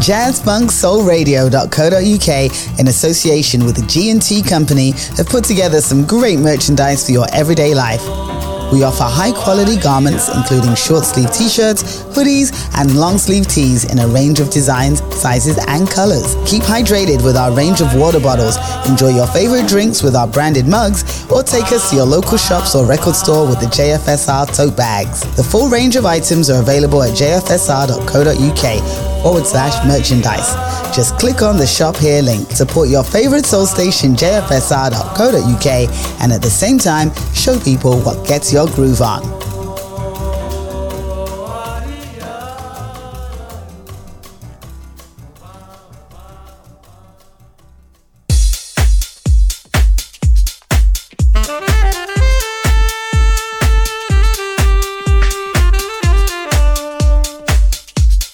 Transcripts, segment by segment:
JazzFunkSoulRadio.co.uk in association with the G&T Company have put together some great merchandise for your everyday life. We offer high quality garments including short sleeve t-shirts, hoodies and long sleeve tees in a range of designs, sizes and colors. Keep hydrated with our range of water bottles, enjoy your favorite drinks with our branded mugs or take us to your local shops or record store with the JFSR tote bags. The full range of items are available at jfsr.co.uk forward slash merchandise. Just click on the shop here link. Support your favorite soul station jfsr.co.uk and at the same time show people what gets your groove on.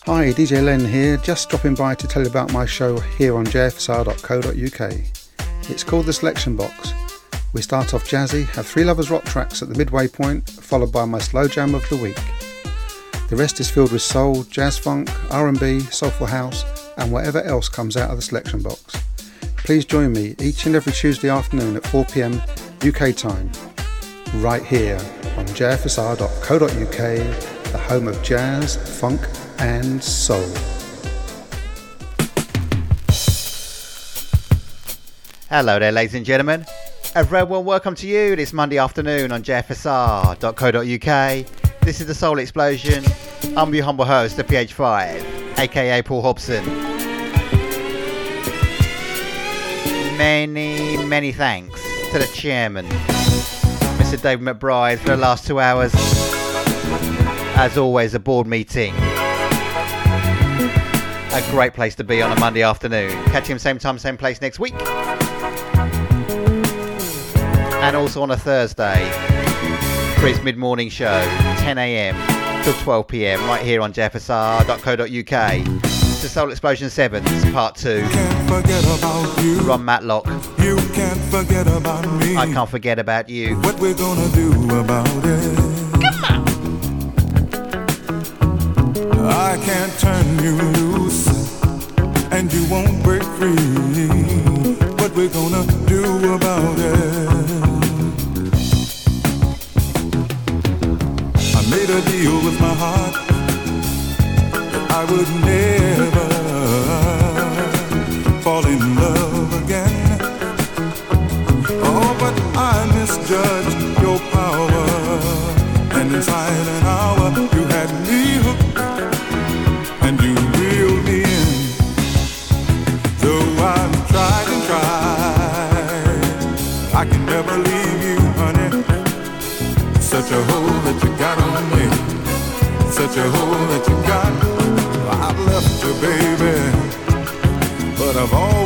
Hi, DJ Len here, just stopping by to tell you about my show here on jfsr.co.uk. It's called The Selection Box. We start off jazzy, have three lovers rock tracks at the midway point, followed by my slow jam of the week. The rest is filled with soul, jazz funk, R&B, soulful house, and whatever else comes out of the selection box. Please join me each and every Tuesday afternoon at 4pm UK time, right here on jfsr.co.uk, the home of jazz, funk, and soul. Hello there, ladies and gentlemen. Well welcome to you this Monday afternoon on jfsr.co.uk. This is the Soul Explosion. I'm your humble host, the PH5, aka Paul Hobson. Many, many thanks to the chairman, Mr. David McBride, for the last two hours. As always, a board meeting a great place to be on a Monday afternoon. Catch him same time, same place next week. And also on a Thursday Chris mid morning show, 10 a.m. till 12 p.m. right here on jfsr.co.uk. It's the Soul Explosion 7s, part 2. Ronn Matlock. You can't forget about me. I can't forget about you. What we're gonna do about it. Come on. I can't turn you loose, and you won't break free. What we're gonna do about it? Made a deal with my heart. That I would never such a hold that you got. I've left you, baby, but I've always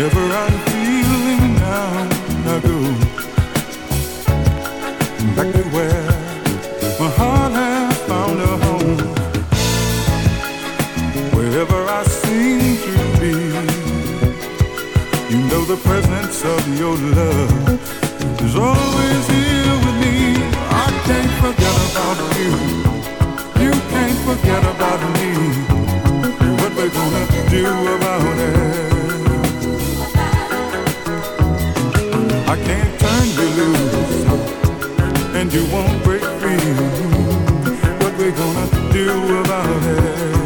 Whenever I'm feeling down, I go back to where my heart has found a home. Wherever I seem to be, you know the presence of your love is always here with me. I can't forget about you. You can't forget about me. What we're gonna do about it? I can't turn you loose, and you won't break free. What we're gonna do about it?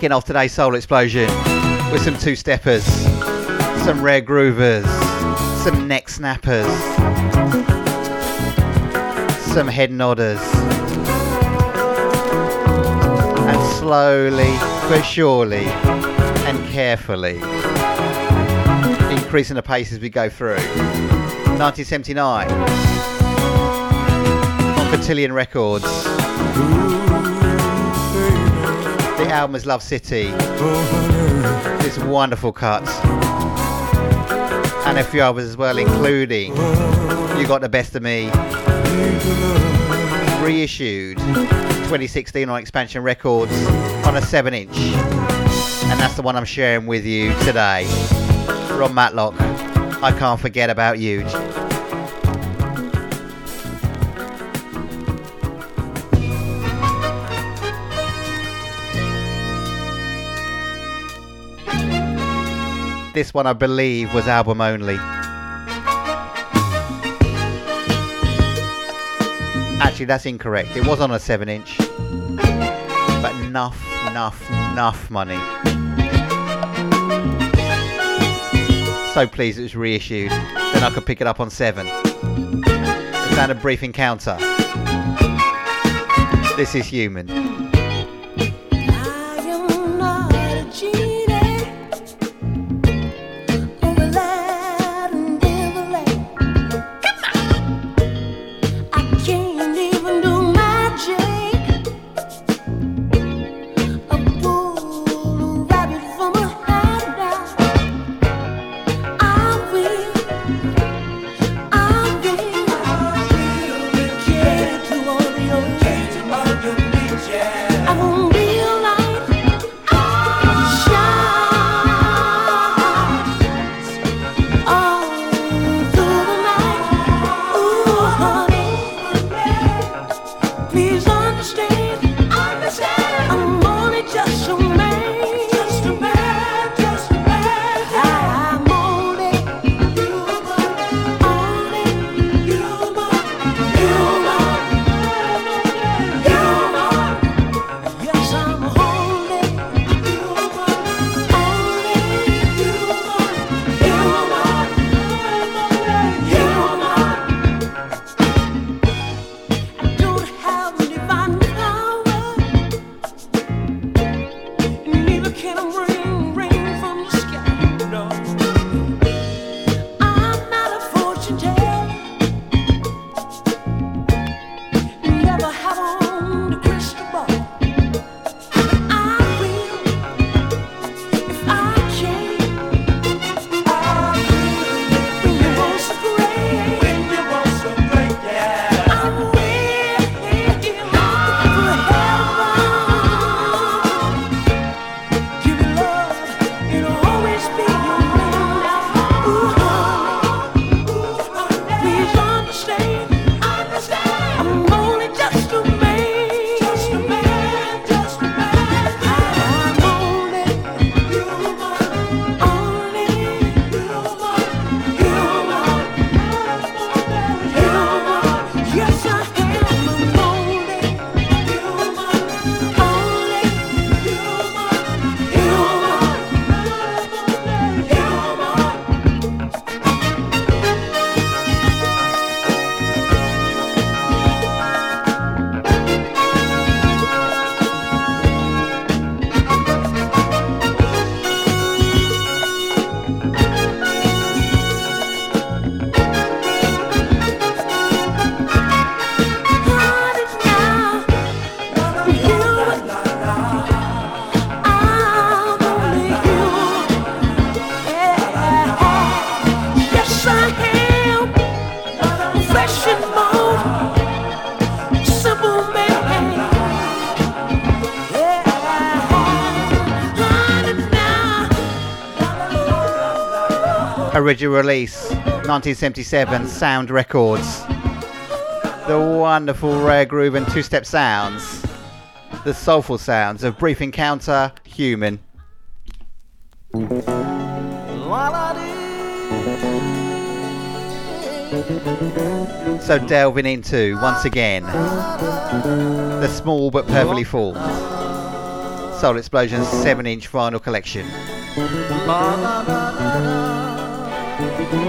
Kicking off today's Soul Explosion with some two steppers, some rare groovers, some neck snappers, some head nodders, and slowly but surely and carefully increasing the pace as we go through. 1979 on Cotillion Records. The album is Love City. This wonderful cut. And a few others as well, including You Got the Best of Me. Reissued 2016 on Expansion Records on a 7 inch. And that's the one I'm sharing with you today. Ronn Matlock, I Can't Forget About You. This one, I believe, was album only. Actually, that's incorrect. It was on a 7 inch. But enough, enough, enough money. So pleased it was reissued. Then I could pick it up on 7. The sound of brief encounter. This is human. Original release, 1977, Sound Records. The wonderful rare groove and two step sounds. The soulful sounds of Brief Encounter, Human. So delving into, once again, the small but perfectly formed Soul Explosion's 7 inch vinyl collection.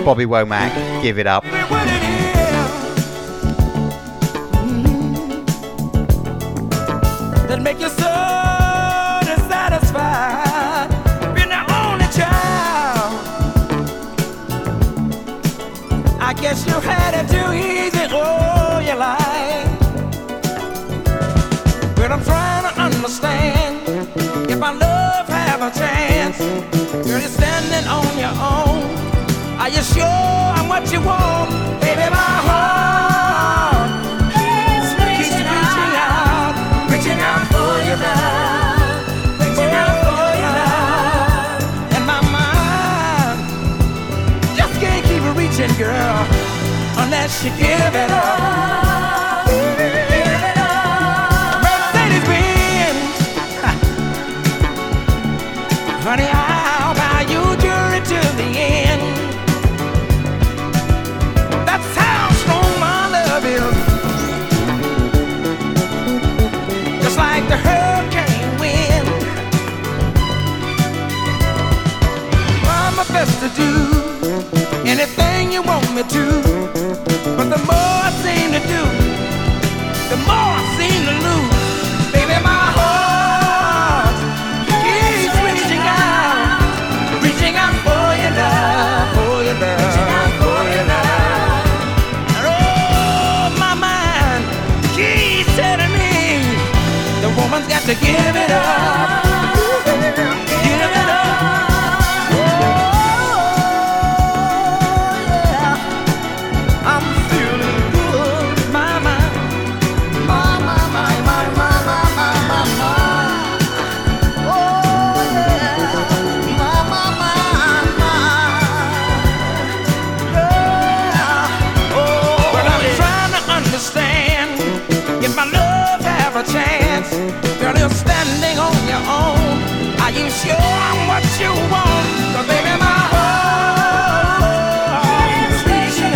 Bobby Womack, give it up. Are you sure I'm what you want? Baby, my heart keeps reaching out, reaching out for your love, reaching out for your love. And my mind just can't keep reaching, girl, unless you give it up. Me to. But the more I seem to do, the more I seem to lose. Baby, my heart keeps reaching out, reaching out for your love, for your love, for your love. And oh, my mind keeps telling me the woman's got to give it up, you I'm what you want? 'Cause baby, my heart is reaching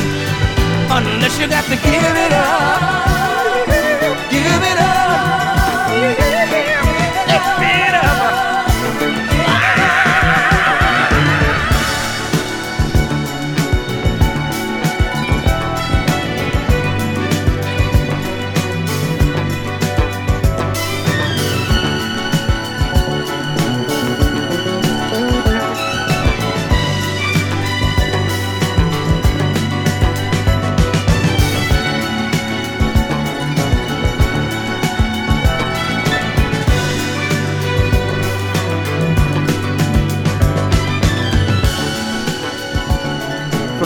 unless you got to give it up.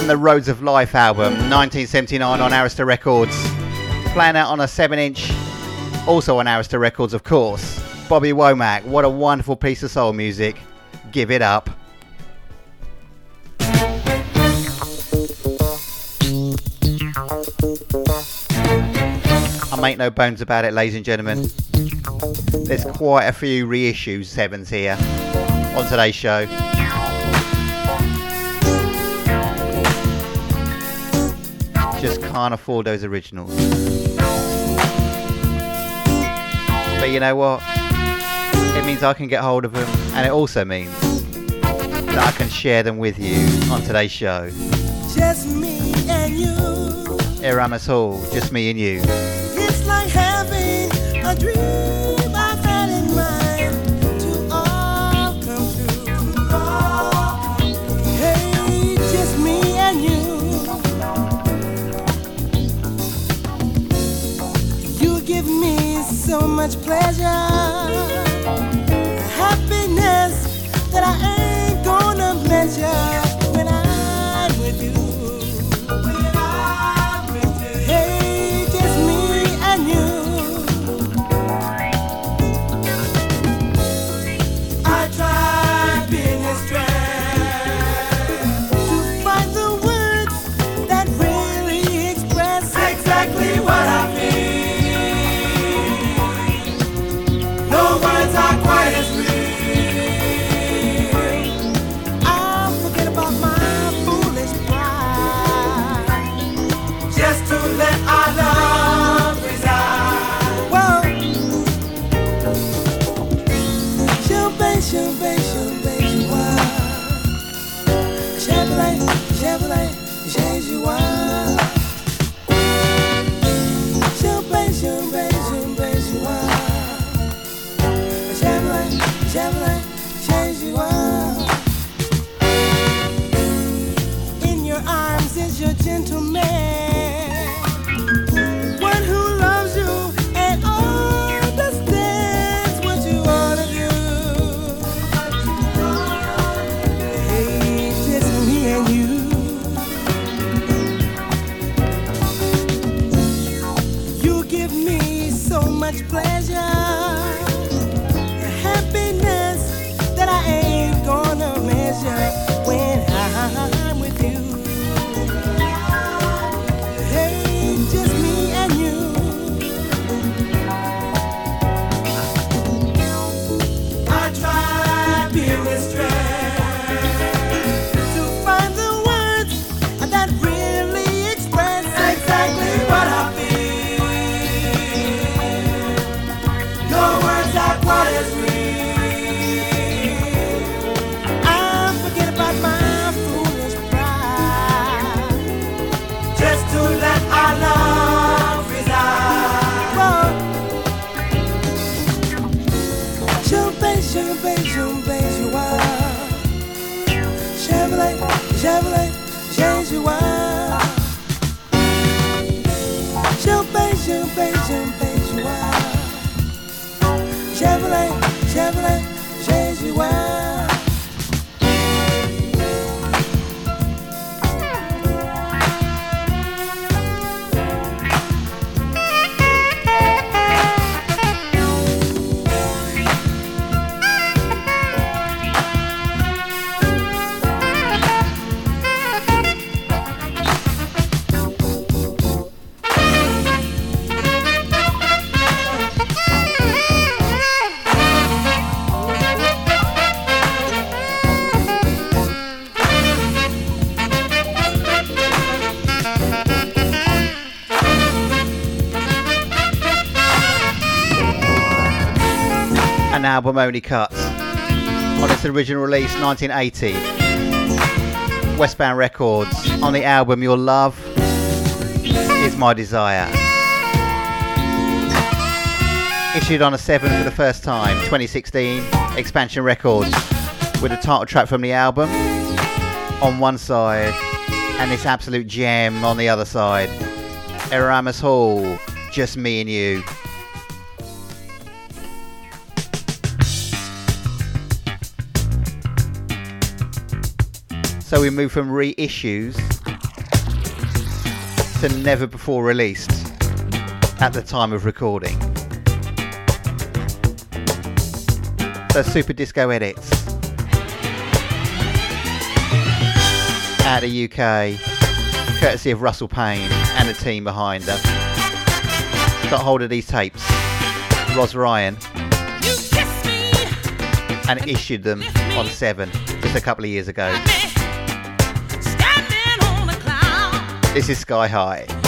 The Roads of Life album, 1979 on Arista Records. Playing out on a 7 inch, also on Arista Records, of course. Bobby Womack, what a wonderful piece of soul music. Give it up. I make no bones about it, ladies and gentlemen. There's quite a few reissues sevens here on today's show. Can't afford those originals. But you know what? It means I can get hold of them, and it also means that I can share them with you on today's show. Just me and you. Eramus Hall, just me and you. It's like having a dream much pleasure, album only cut on its original release 1980. Westbound Records on the album Your Love Is My Desire. Issued on a 7 for the first time, 2016, Expansion Records, with a title track from the album on one side and this absolute gem on the other side. Eramus Hall, Just Me and You. So we move from reissues to never before released at the time of recording. So super disco edits out of UK, courtesy of Russell Payne and the team behind her. Got hold of these tapes, Ros Ryan, and issued them on Seven just a couple of years ago. This is Sky High.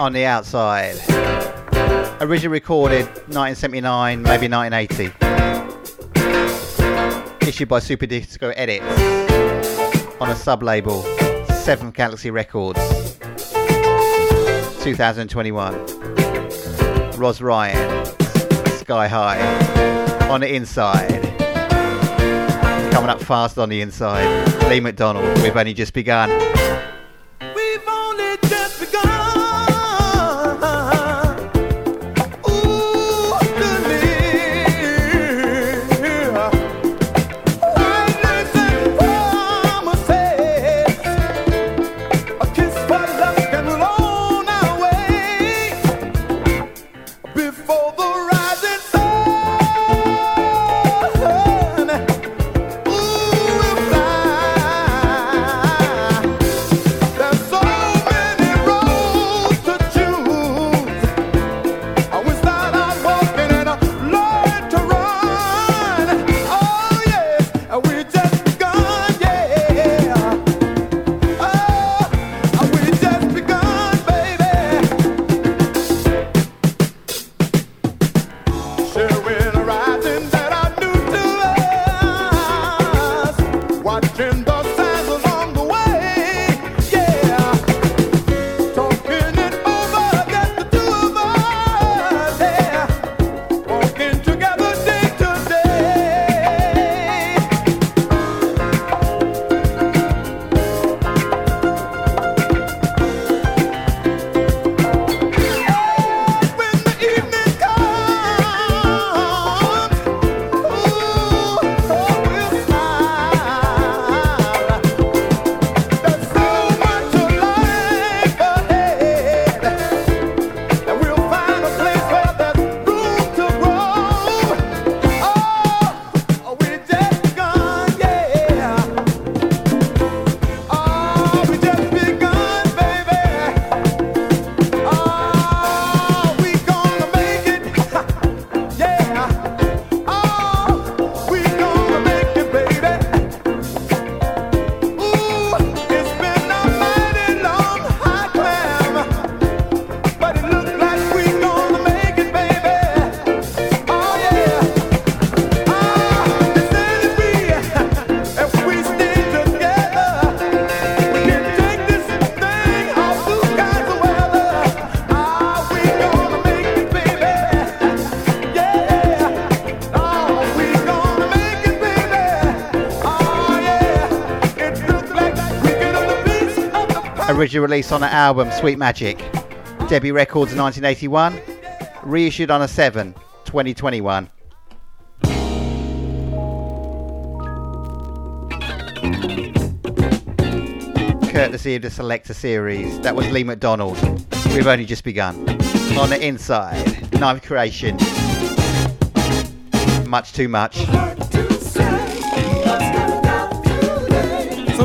on the outside. Originally recorded 1979, maybe 1980. Issued by Super Disco Edits on a sub label, 7th Galaxy Records, 2021. Ros Ryan, Sky High, on the inside. Coming up fast on the inside, Lee McDonald, we've only just begun. originally released on her album Sweet Magic, Debbie Records 1981, reissued on a 7, 2021. Courtesy of the Selector series, that was Lee McDonald. We've only just begun. On the inside, Knife Creation. Much too much. So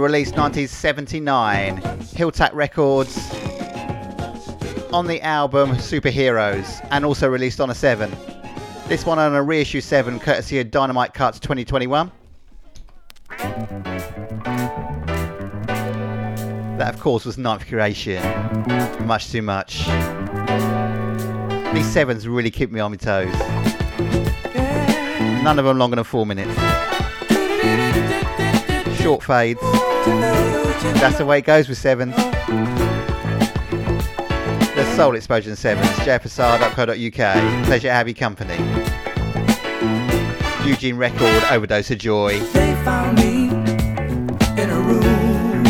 released 1979. Hilltak Records on the album Superheroes and also released on a 7. This one on a reissue 7 courtesy of Dynamite Cuts 2021. That, of course, was Ninth Creation. Much too much. These sevens really keep me on my toes. None of them longer than four minutes. Short fades. That's the way it goes with sevens. The Soul Explosion Sevens, jfsr.co.uk. Pleasure Abbey Company. Eugene Record, Overdose of Joy. They found me in a room,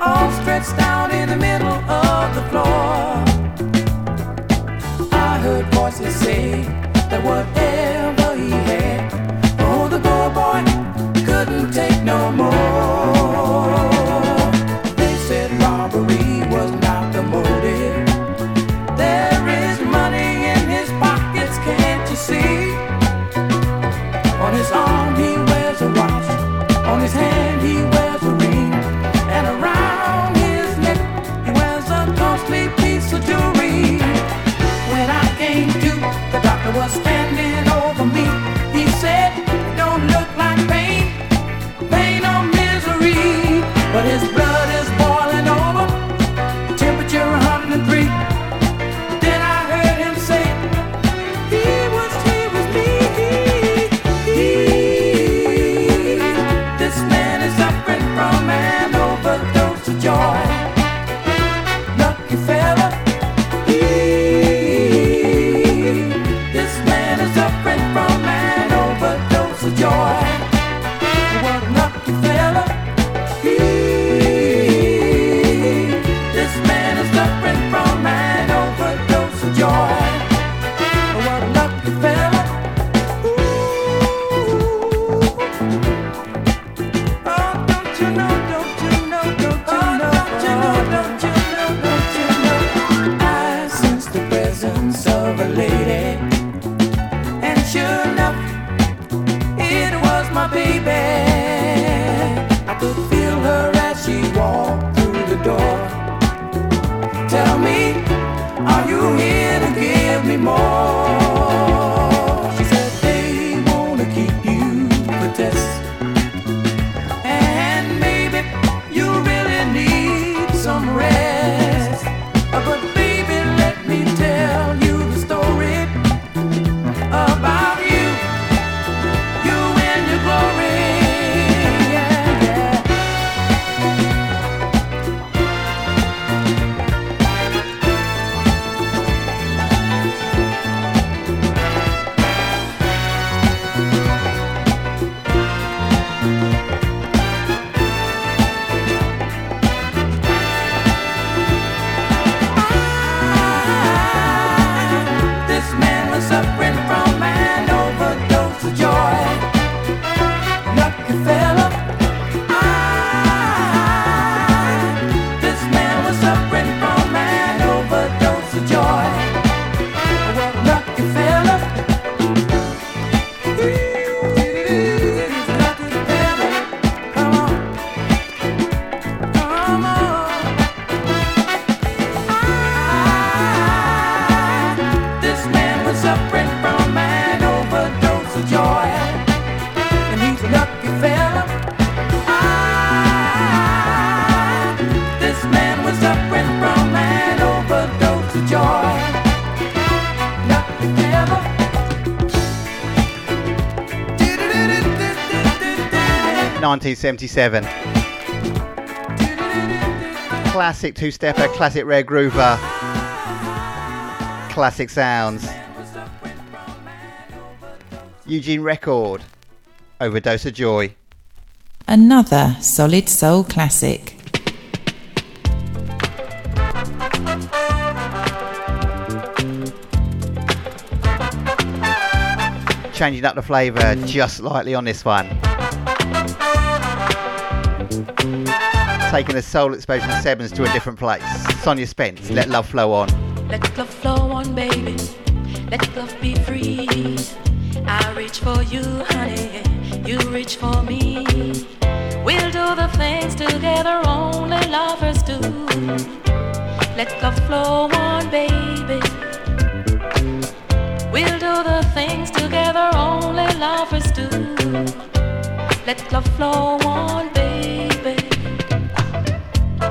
all stretched out in the middle of the floor. I heard voices say that whatever. 1977. Classic two stepper, classic rare groover, classic sounds. Eugene Record, Overdose of Joy. Another solid soul classic. Changing up the flavour just slightly on this one. taking a soul explosion sevens to a different place. Sonia Spence, let love flow on. Let love flow on, baby. Let love be free. I reach for you, honey. You reach for me. We'll do the things together only lovers do. Let love flow on, baby. We'll do the things together only lovers do. Let love flow on, baby.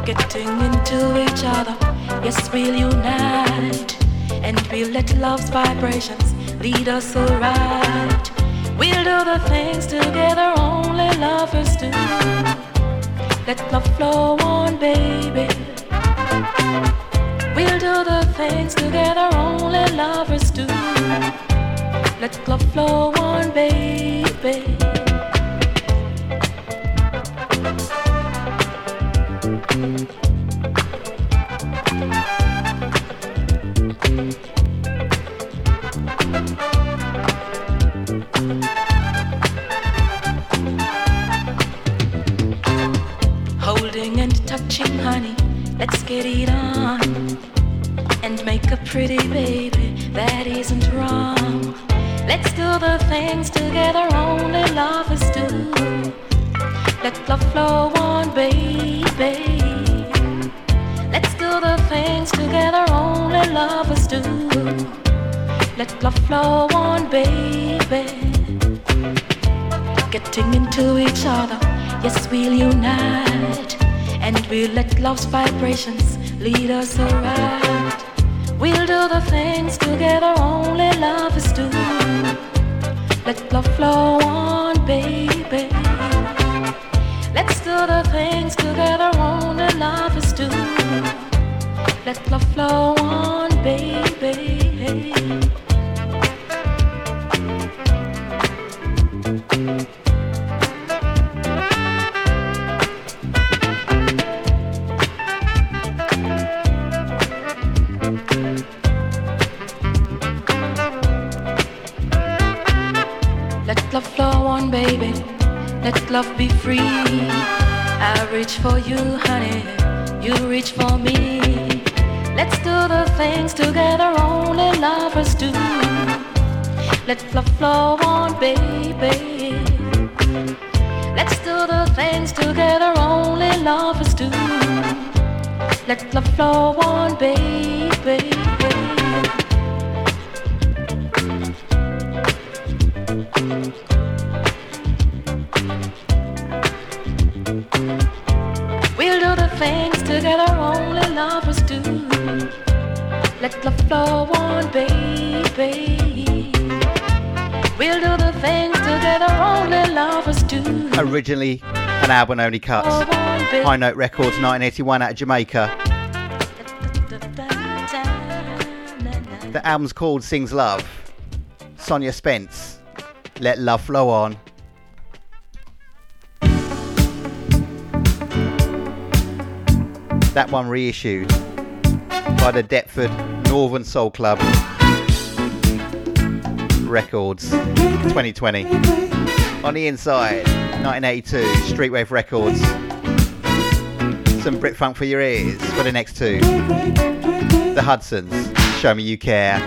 Getting into each other, yes, we'll unite. And we'll let love's vibrations lead us alright. We'll do the things together only lovers do. Let love flow on, baby. We'll do the things together only lovers do. Let love flow on, baby. Let's get it on. And make a pretty baby that isn't wrong. Let's do the things together only lovers do. Let love flow on, baby. Let's do the things together only lovers do. Let love flow on, baby. Getting into each other, yes, we'll unite. And we'll let love's vibrations lead us around. We'll do the things together only lovers do. Let love flow on, baby. Let's do the things together only lovers do. Let love flow on, baby. Love be free. I reach for you, honey. You reach for me. Let's do the things together only lovers do. Let love flow on, baby. Let's do the things together only lovers do. Let love flow on, baby. Things together only lovers do. Let love flow on, baby. We'll do the things together only lovers do. Originally an album only cut. On. High Note Records 1981 out of Jamaica. The album's called Sings Love. Sonia Spence. Let Love Flow On. That one reissued by the Deptford Northern Soul Club Records 2020. On the inside, 1982, Streetwave Records. Some Brit funk for your ears for the next two. The Hudsons, Show Me You Care.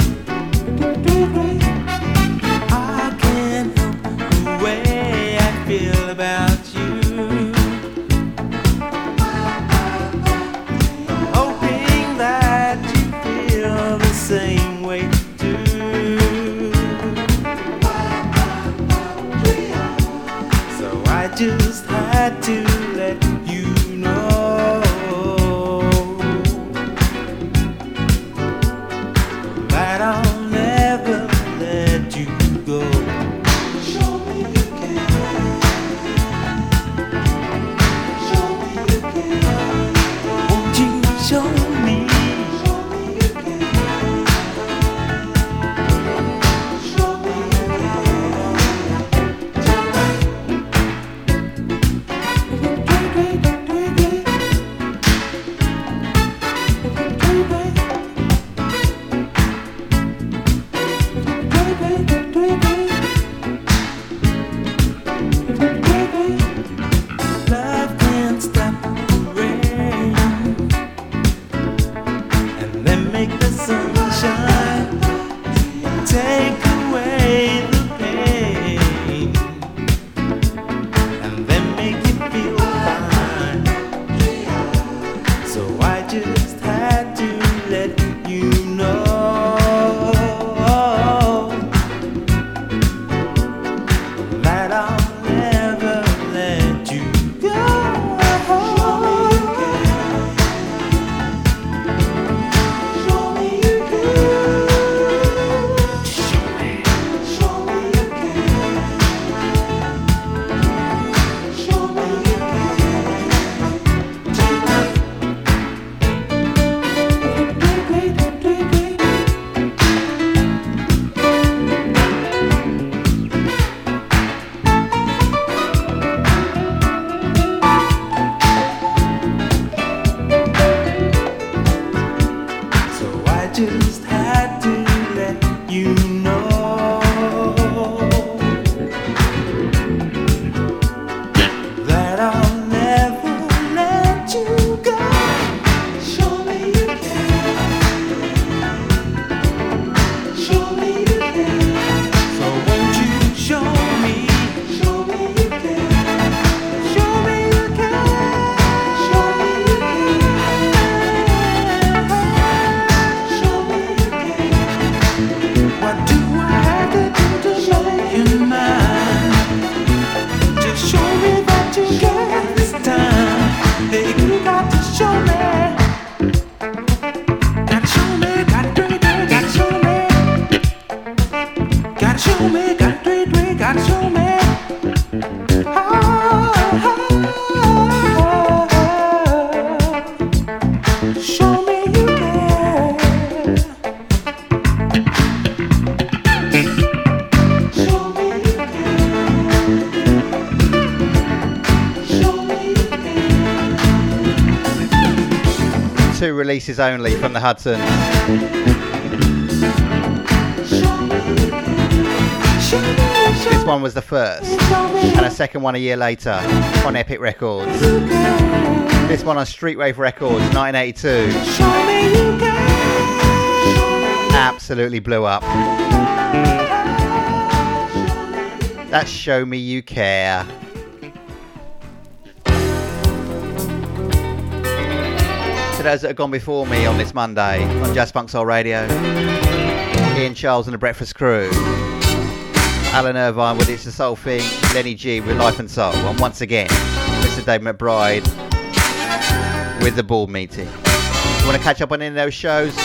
Only from the Hudson. This one was the first, and a second one a year later on Epic Records. This one on Streetwave Records, 1982. Absolutely blew up. That's Show Me You Care. Those that have gone before me on this Monday on Jazz Funk Soul Radio, Ian Charles and the Breakfast Crew, Alan Irvine with It's a Soul Thing, Lenny G with Life and Soul, and once again, Mr. Dave McBride with the board meeting. You want to catch up on any of those shows?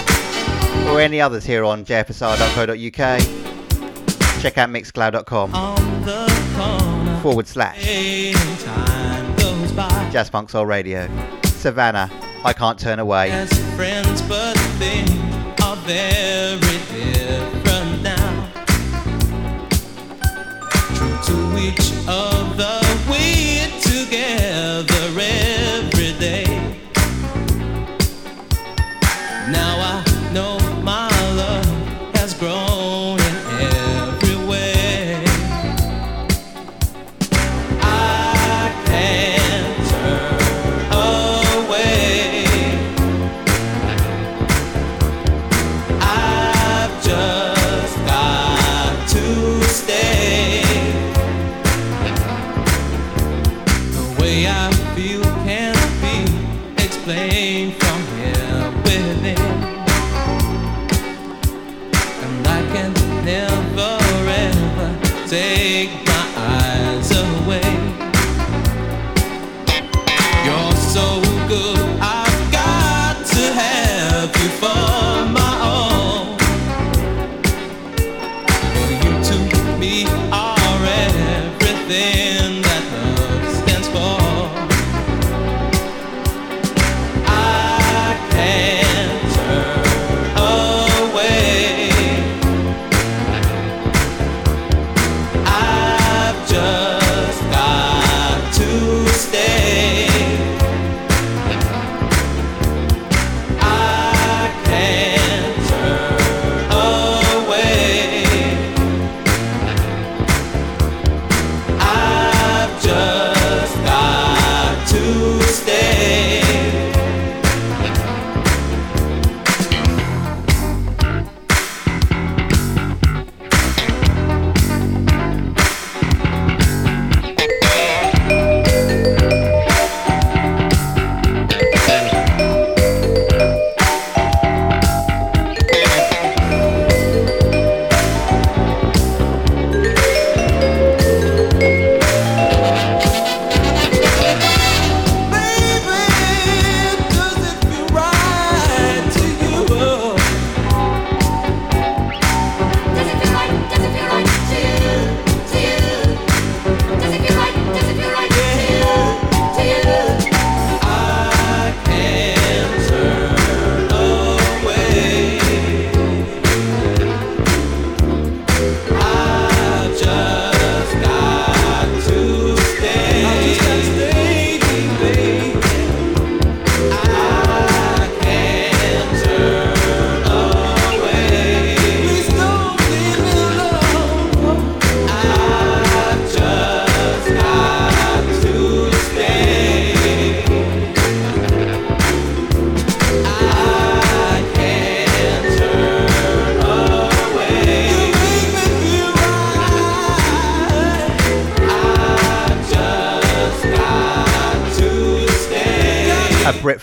Or any others here on jfsr.co.uk? Check out mixcloud.com forward slash. Jazz Funk Soul Radio. Savanna, I can't turn away.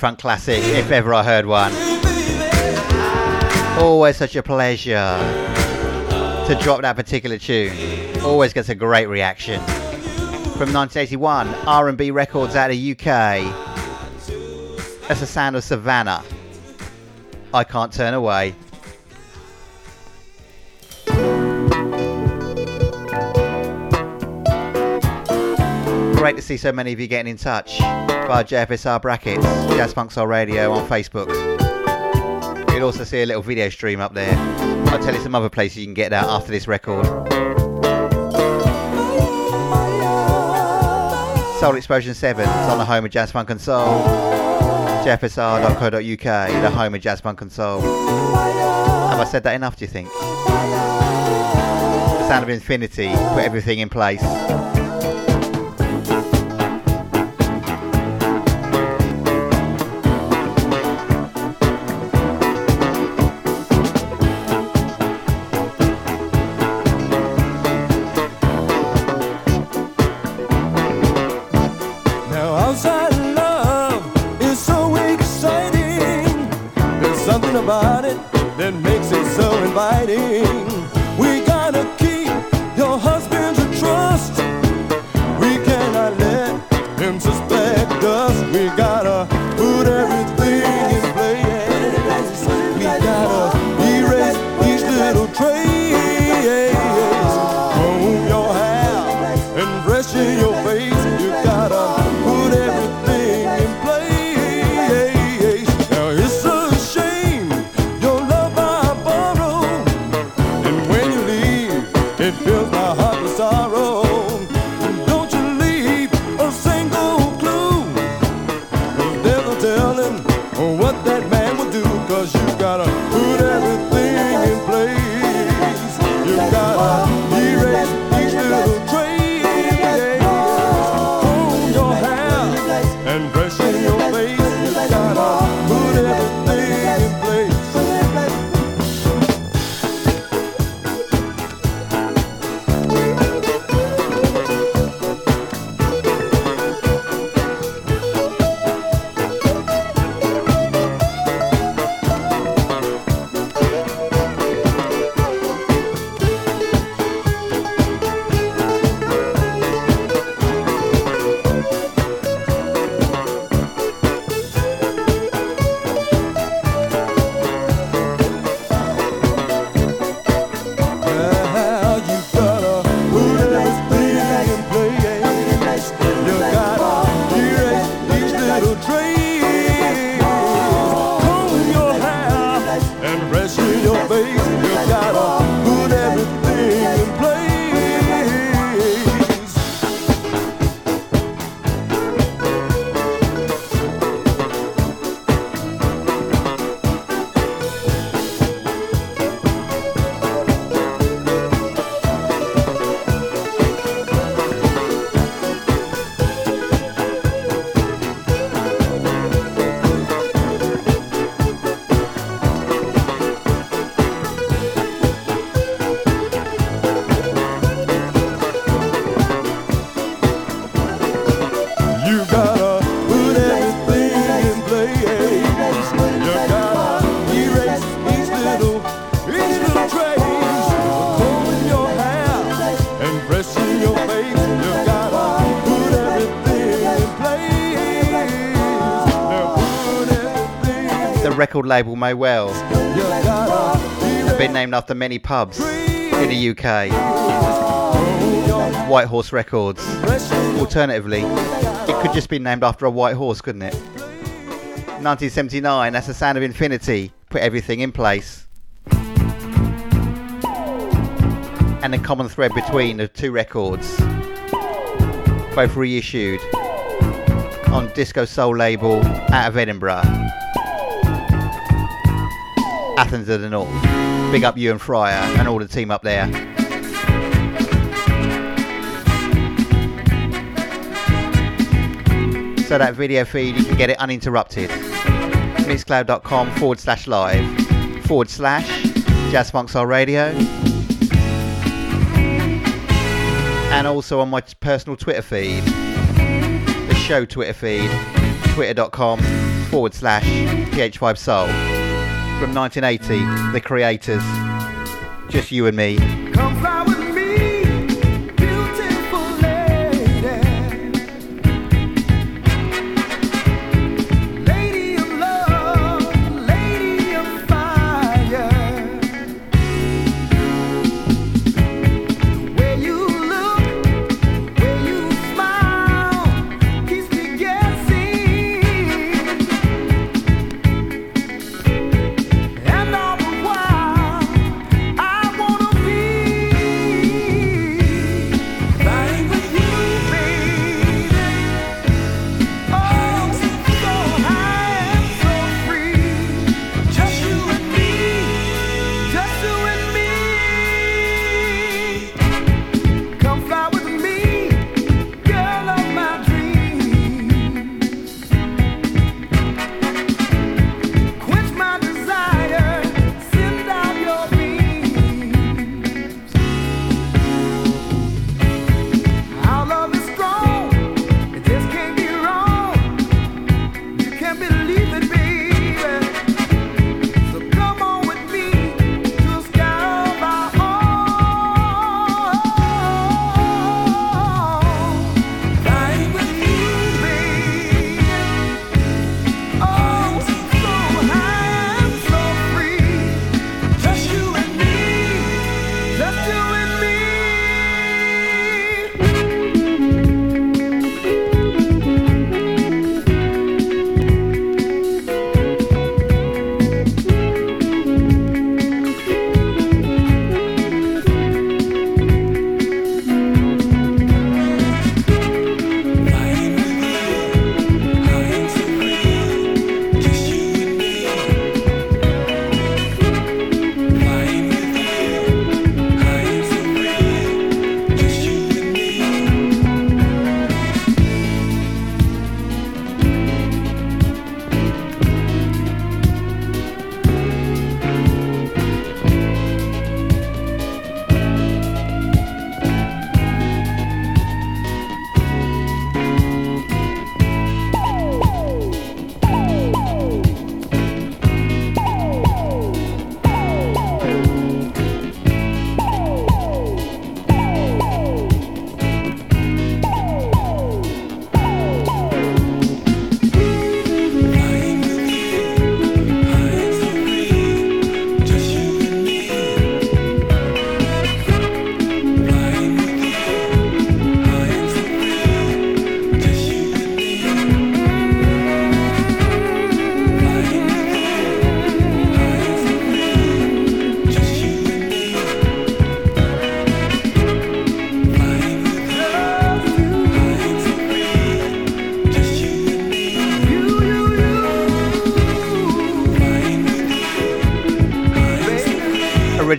Funk classic, if ever I heard one. Always such a pleasure to drop that particular tune. Always gets a great reaction. From 1981, R&B records out of UK. That's the sound of Savanna. I can't turn away. great to see so many of you getting in touch via JFSR brackets, Jazz Funk Soul Radio on Facebook. You'll also see a little video stream up there. I'll tell you some other places you can get that after this record. Soul Explosion 7, it's on the home of Jazz Funk and Soul. JFSR.co.uk, the home of Jazz Funk and Soul. Have I said that enough, do you think? The sound of infinity, put everything in place. label May Wells have been named after many pubs in the UK. White Horse Records. Alternatively, it could just be named after a white horse, couldn't it? 1979, that's the sound of infinity. Put everything in place. And the common thread between the two records, both reissued on Disco Soul label out of Edinburgh. Athens of the North. Big up Euan Fryer and all the team up there. So that video feed, you can get it uninterrupted. Mixcloud.com forward slash live forward slash Jazz Funk Soul Radio. And also on my personal Twitter feed, the show Twitter feed, twitter.com forward slash PH5Soul from 1980, The Creators. Just you and me.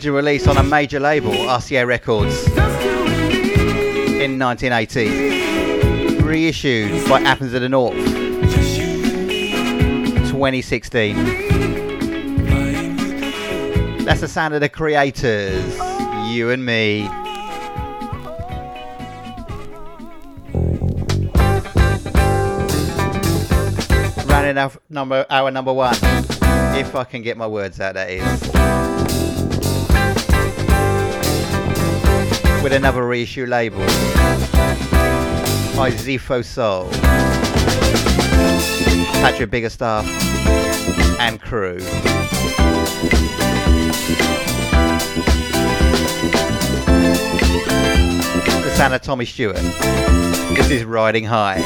Original release on a major label, RCA Records, in 1980. Reissued by Athens of the North, 2016. That's the sound of the creators, you and me. Rounding off number hour number one, if I can get my words out, that is. With another reissue label by Zifo Soul, Patrick Biggerstaff and crew. The of Tommy Stewart. This is Riding High.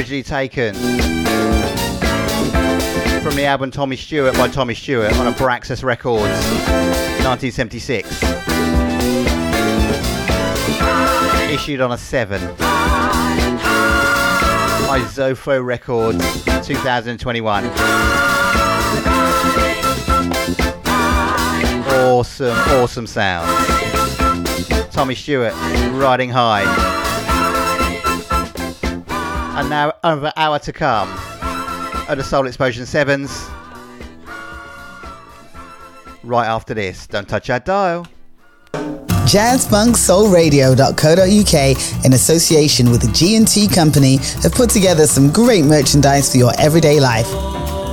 Originally taken from the album Tommy Stewart by Tommy Stewart on Abraxas Records, 1976. Issued on a 7. Isofo Records, 2021. Awesome, awesome sounds. Tommy Stewart, Riding High. And now another hour to come at the Soul Explosion 7s. Right after this, don't touch that dial. JazzFunkSoulRadio.co.uk in association with the G&T Company have put together some great merchandise for your everyday life.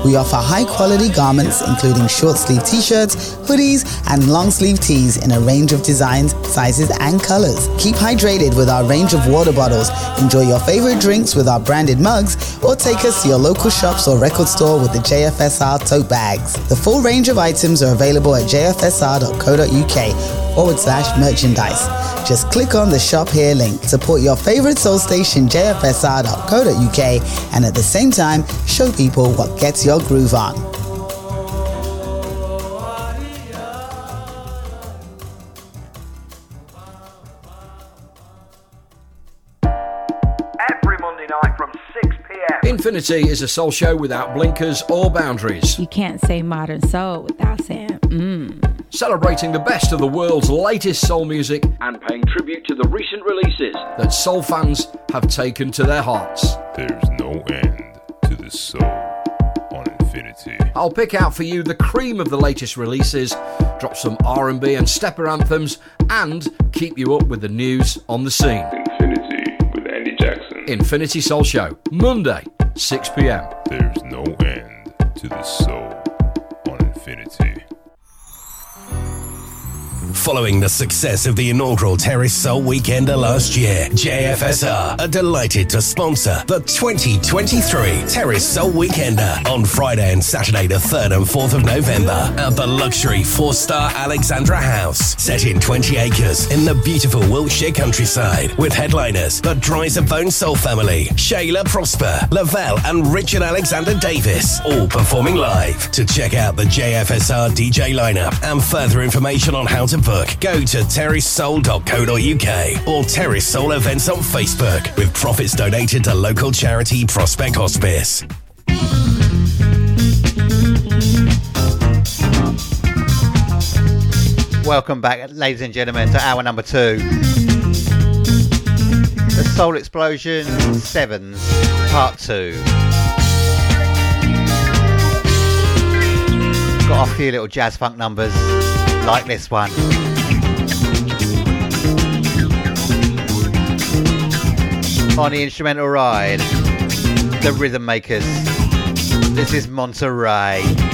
We offer high quality garments including short sleeve t-shirts, hoodies and long sleeve tees in a range of designs, sizes and colors. Keep hydrated with our range of water bottles, enjoy your favorite drinks with our branded mugs or take us to your local shops or record store with the JFSR tote bags. The full range of items are available at jfsr.co.uk forward slash merchandise. Just click on the shop here link. Support your favorite soul station jfsr.co.uk and at the same time show people what gets your groove on. Every Monday night from 6 p.m. Infinity is a soul show without blinkers or boundaries. You can't say modern soul without saying mmm. Celebrating the best of the world's latest soul music and paying tribute to the recent releases that soul fans have taken to their hearts. There's no end to the soul on Infinity. I'll pick out for you the cream of the latest releases, drop some R&B and stepper anthems, and keep you up with the news on the scene. Infinity with Andy Jackson. Infinity Soul Show, Monday, 6 p.m. There's no end to the soul Following the success of the inaugural Terrace Soul Weekender last year, JFSR are delighted to sponsor the 2023 Terrace Soul Weekender on Friday and Saturday, the 3rd and 4th of November at the luxury four star Alexandra House, set in 20 acres in the beautiful Wiltshire countryside, with headliners the Drizabone Soul Family, Shayla Prosper, Lavelle, and Richard Alexander Davis, all performing live. To check out the JFSR DJ lineup and further information on how to book, go to terrysoul.co.uk or Terry Soul Events on Facebook, with profits donated to local charity Prospect Hospice. Welcome back, ladies and gentlemen, to hour number two. The Soul Explosion Sevens, Part Two. Got a few little jazz funk numbers, like this one. On the instrumental ride, the Rhythm Makers. This is Monterey.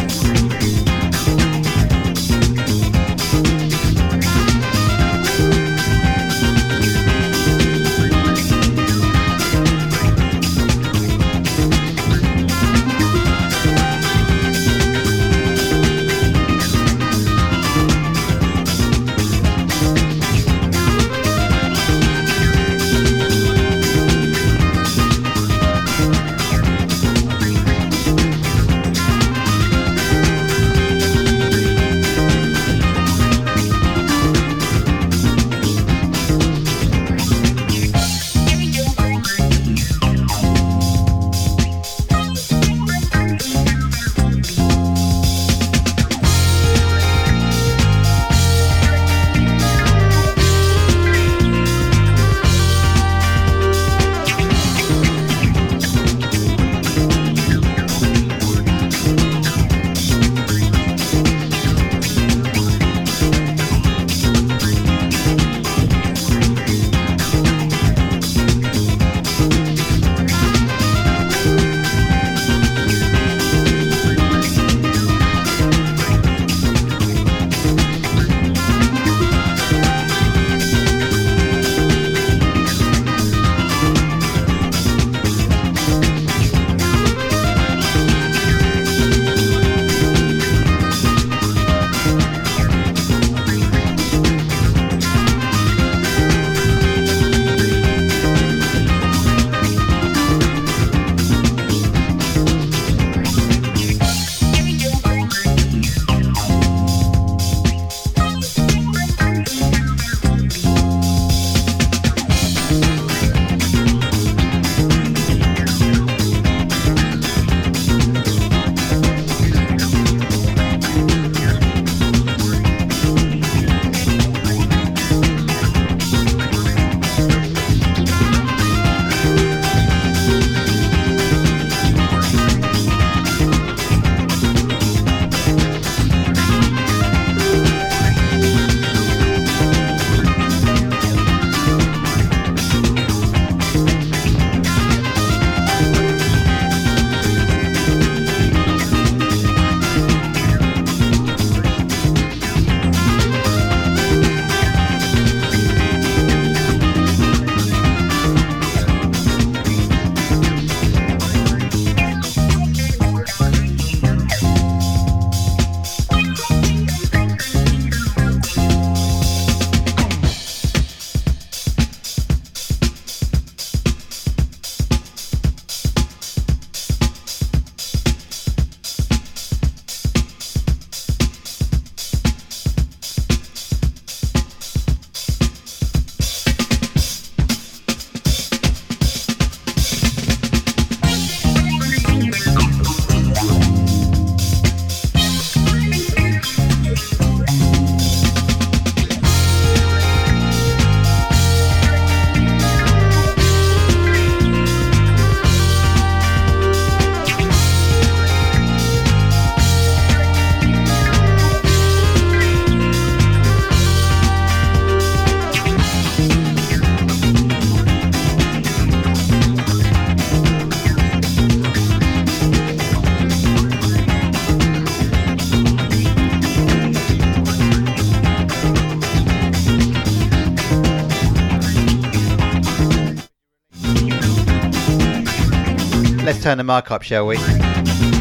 turn the mark up, shall we?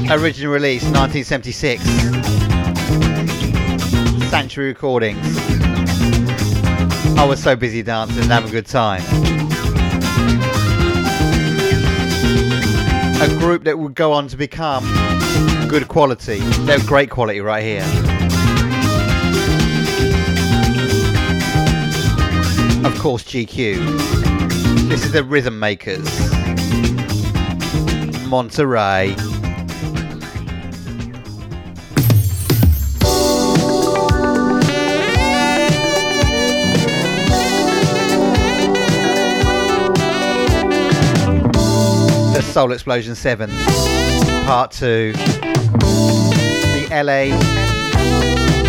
Original release 1976. Sanctuary Recordings. I was so busy dancing and having a good time. A group that would go on to become good quality. They're great quality right here. Of course, GQ. This is the Rhythm Makers. Monterey. The Soul Explosion 7, Part 2. The LA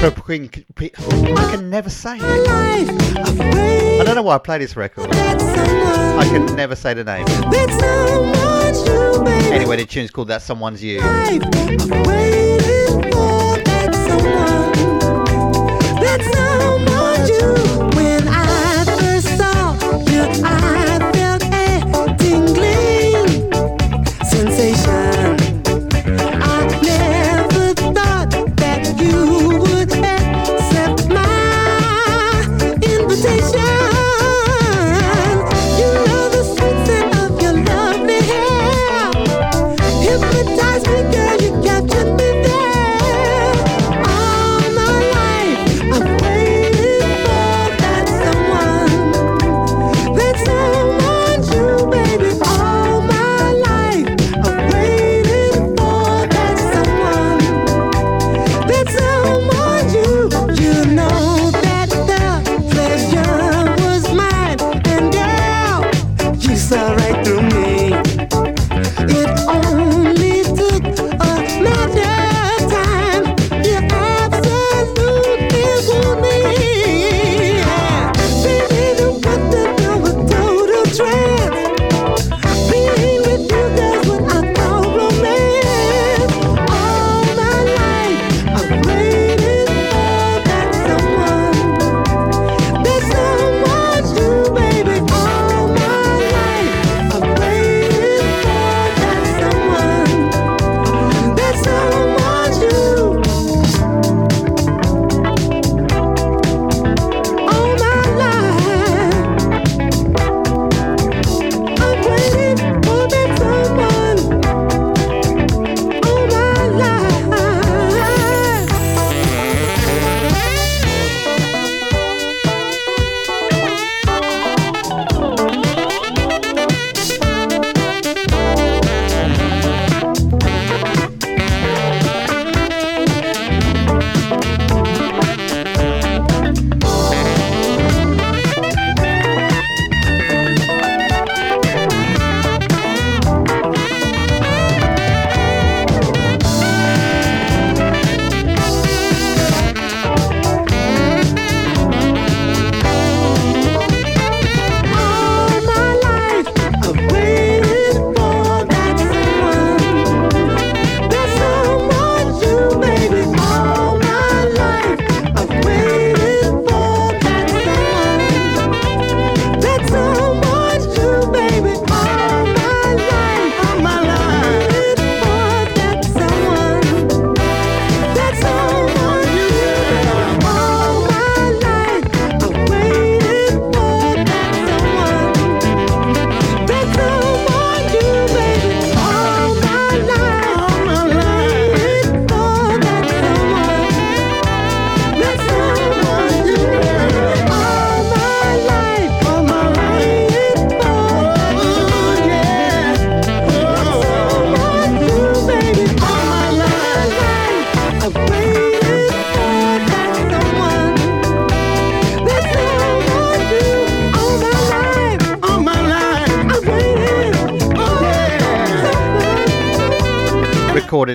I can never say it. I don't know why I play this record. I can never say the name. Anyway, the tune's called That Someone's You.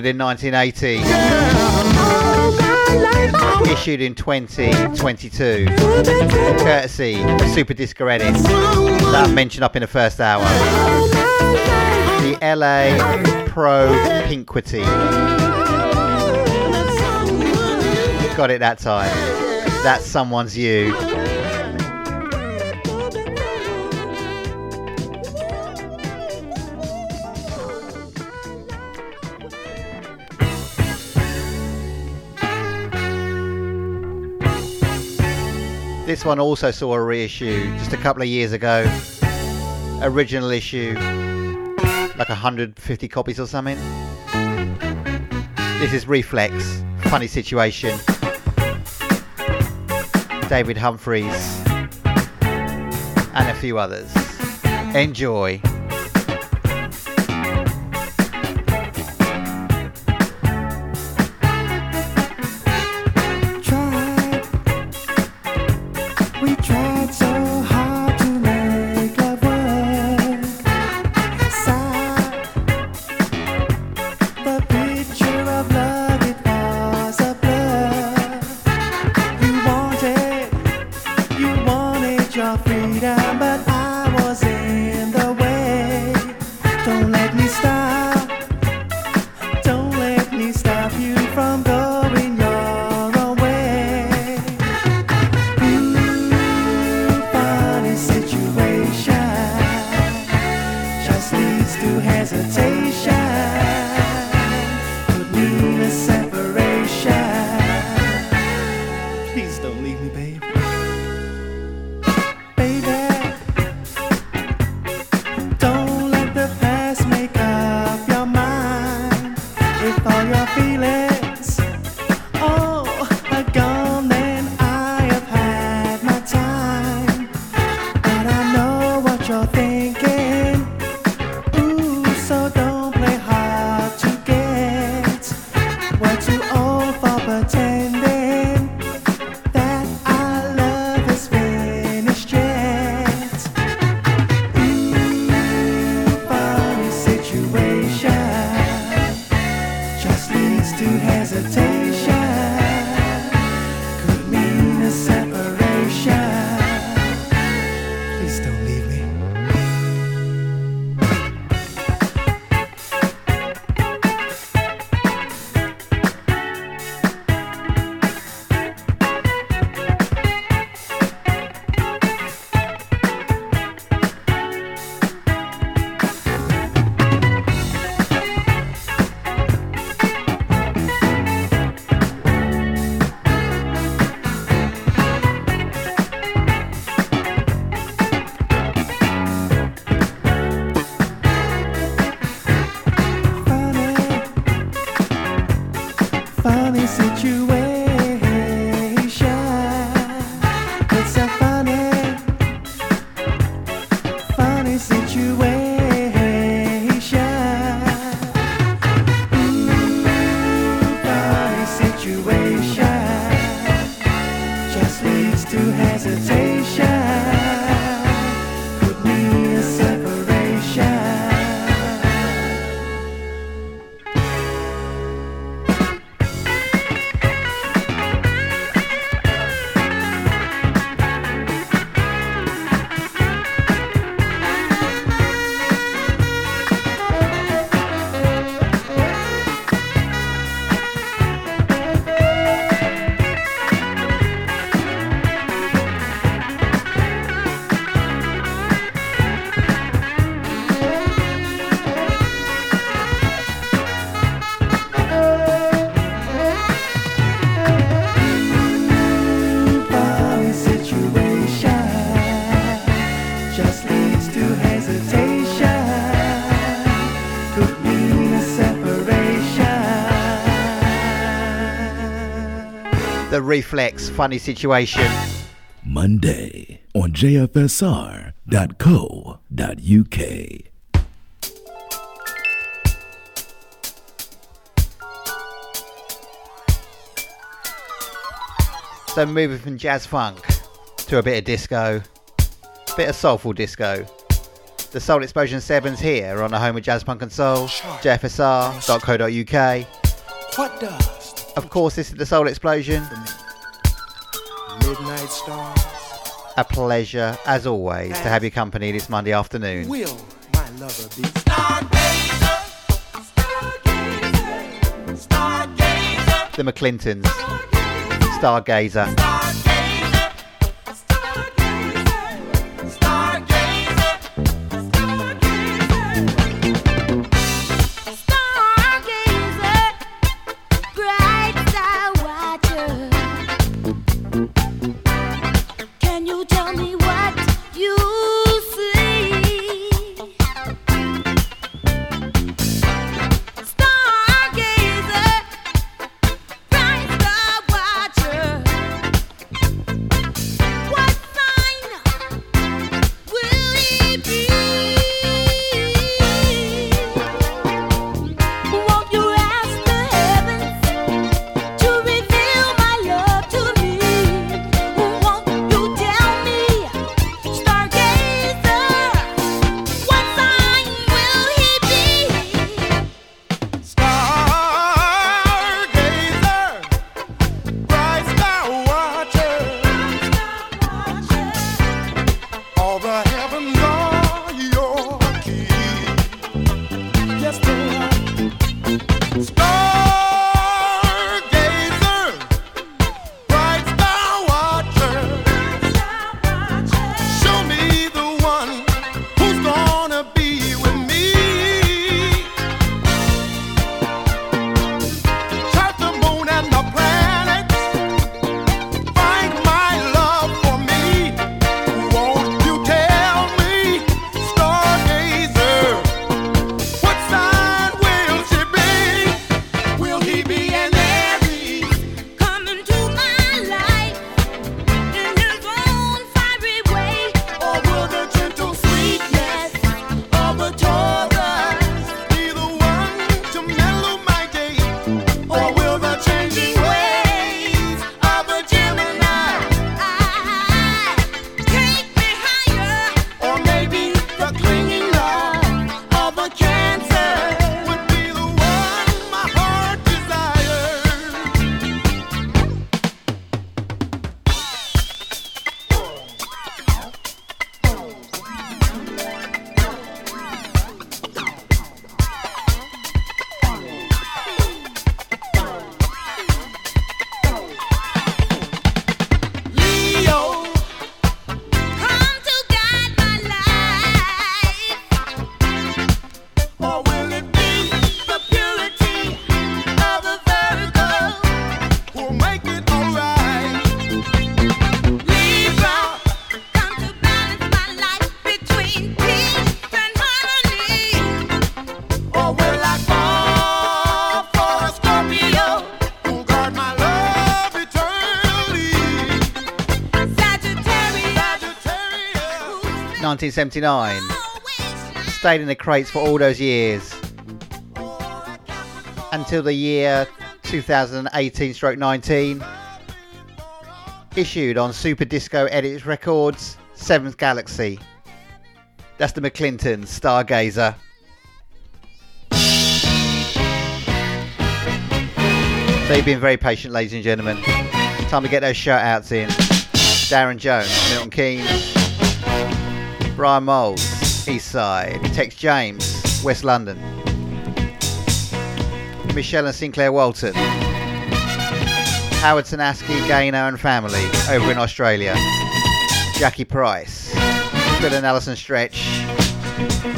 in 1980. Yeah. Issued in 2022. Courtesy Super Disco Edit. That mentioned up in the first hour. The LA Pro Pinquity. Got it that time. That's someone's you. This one also saw a reissue just a couple of years ago. Original issue, like 150 copies or something. This is Reflex, Funny Situation. David Humphreys, and a few others. Enjoy. Reflex, Funny Situation. Monday on jfsr.co.uk. So moving from jazz funk to a bit of disco, a bit of soulful disco. The Soul Explosion 7's here on the home of jazz funk and soul, jfsr.co.uk. What does Of course, this is the Soul Explosion. A pleasure, as always, to have your company this Monday afternoon. Will my lover be? The McClintons, Stargazer. bright star watcher. 1979. Stayed in the crates for all those years. Until the year 2018 stroke 19. Issued on Super Disco Edits Records, Seventh Galaxy. That's the McClinton Stargazer. So you've been very patient, ladies and gentlemen. Time to get those shout outs in. Darren Jones, Milton Keynes, Brian Moles, East Side, Tex James, West London, Michelle and Sinclair Walton, Howard Tanaski, Gaynor and family over in Australia, Jackie Price, Phil and Alison Stretch,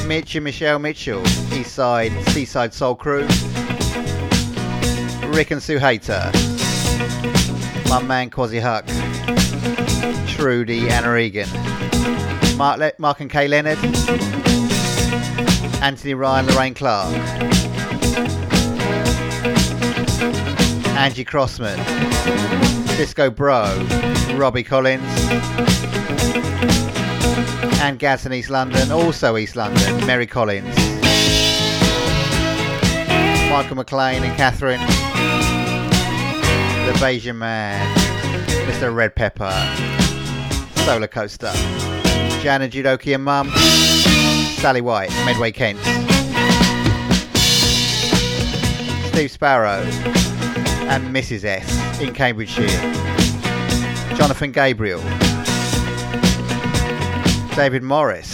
Mitch and Michelle Mitchell, East Side, Seaside Soul Crew, Rick and Sue Hater, my man Quasi Huck, Trudy Anna Regan, Mark, Le- Mark and Kay Leonard, Anthony Ryan, Lorraine Clark, Angie Crossman, Disco Bro, Robbie Collins, and Gadsden East London, also East London, Mary Collins, Michael McLean and Catherine, the Bayesian Man, Mr. Red Pepper, Solar Coaster, Jan and Judoki and Mum, Sally White, Medway Kent, Steve Sparrow, and Mrs. S in Cambridgeshire, Jonathan Gabriel, David Morris,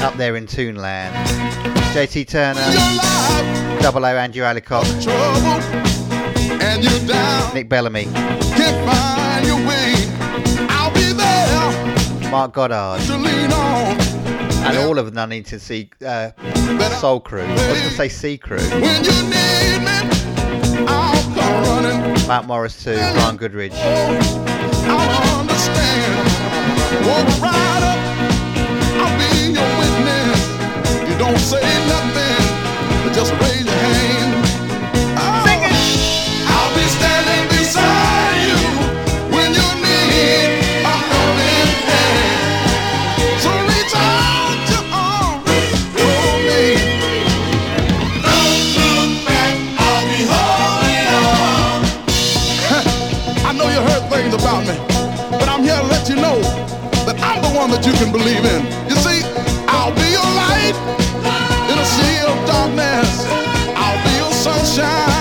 up there in Toonland, JT Turner, Double O Andrew Alicock, and you're down, Nick Bellamy, Mark Goddard, to lean on and all of the None to See uh, Soul Crew. I was going to say Sea Crew. when you need me. I'll come running. Matt Morris too, Brian Goodrich. I'll understand. Walk right up. I'll be your witness. You don't say nothing, but just raise your hand. Sing it. I'll be standing beside I'm here to let you know that I'm the one that you can believe in. You see, I'll be your light in a sea of darkness. I'll be your sunshine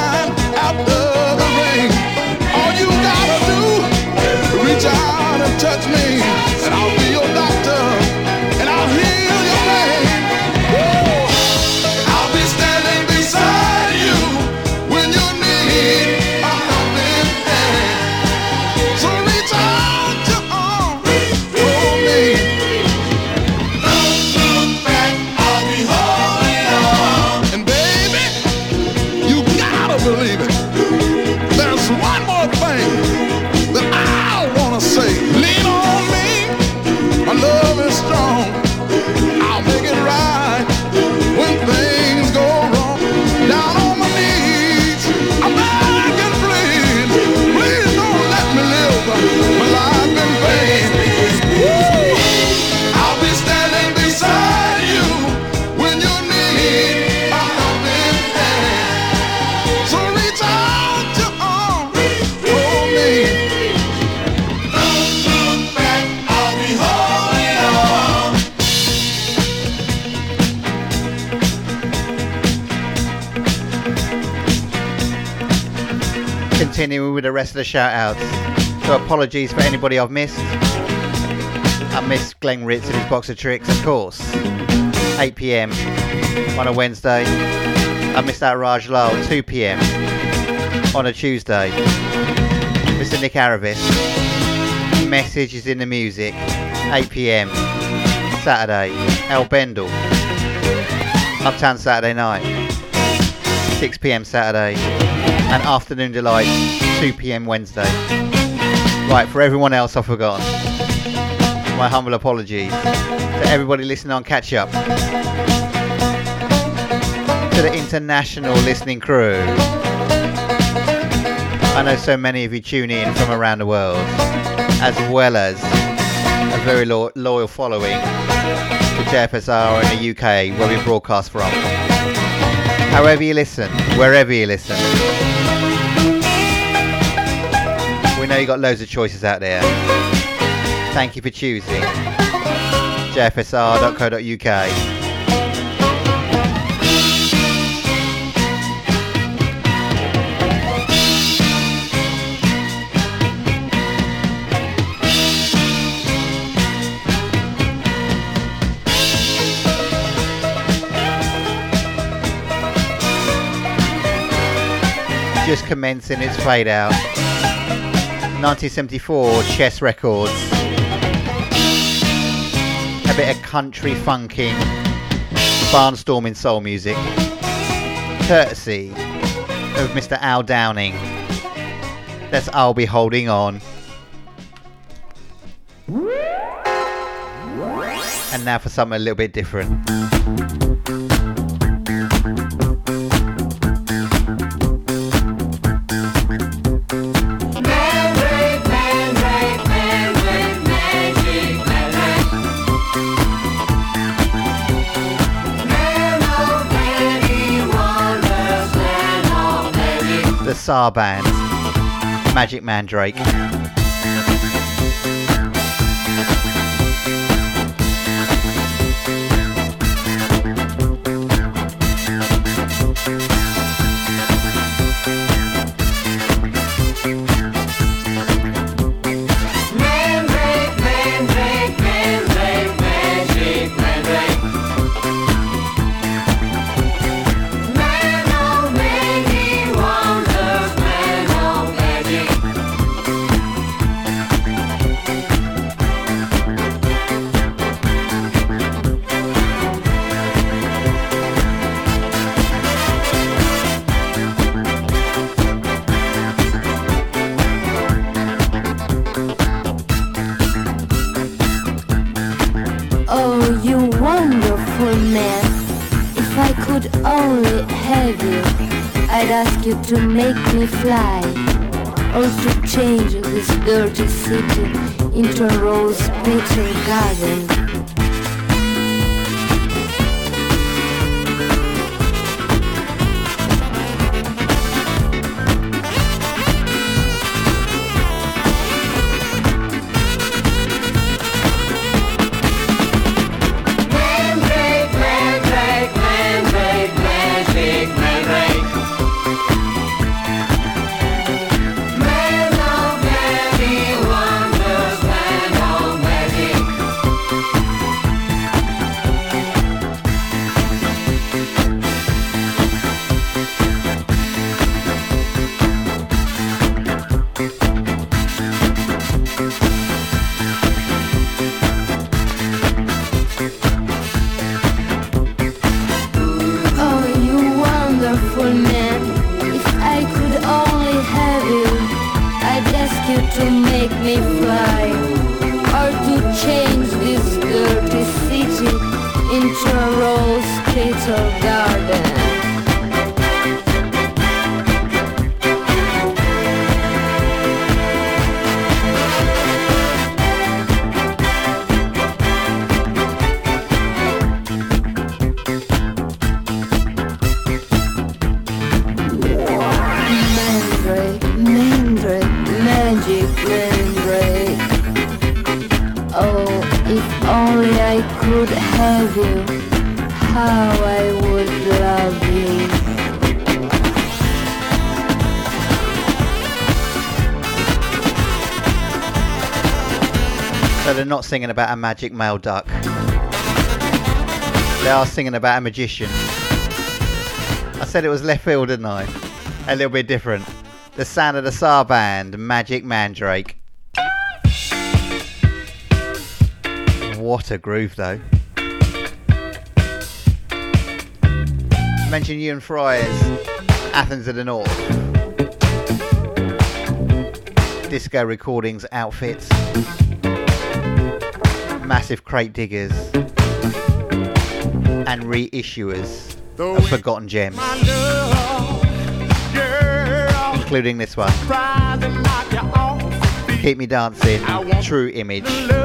rest of the shout outs. So apologies for anybody I've missed. I missed Glenn Ritz and his box of tricks, of course. 8 pm on a Wednesday. I missed out Raj Lal 2 pm on a Tuesday. Mr. Nick Aravis. Message is in the music. 8 pm Saturday. El Bendel. Uptown Saturday night. 6 pm Saturday. And Afternoon Delight 2 pm Wednesday. Right, for everyone else I've forgotten. My humble apologies to everybody listening on catch up. To the international listening crew. I know so many of you tune in from around the world, as well as a very lo- loyal following to JFSR in the UK, where we broadcast from. However you listen, wherever you listen, know you got loads of choices out there. Thank you for choosing jfsr.co.uk. just commencing its fade out. 1974 Chess Records. A bit of country funking, barnstorming soul music. Courtesy of Mr. Al Downing. That's I'll Be Holding On. And now for something a little bit different. The Sarr Band, Magic. Mandrake, wonderful man. If I could only have you, I'd ask you to make me fly. Or to change this dirty city into a rose petal garden. Singing about a magic male duck. They are singing about a magician. I said it was left field, didn't I? A little bit different. The sound of the Sarr Band, Magic Mandrake. What a groove, though. Mention Euan Fryer's Athens of the North. Disco Recordings outfits. Massive crate diggers. And reissuers of Forgotten Gems. Including this one. Keep Me Dancing, True Image.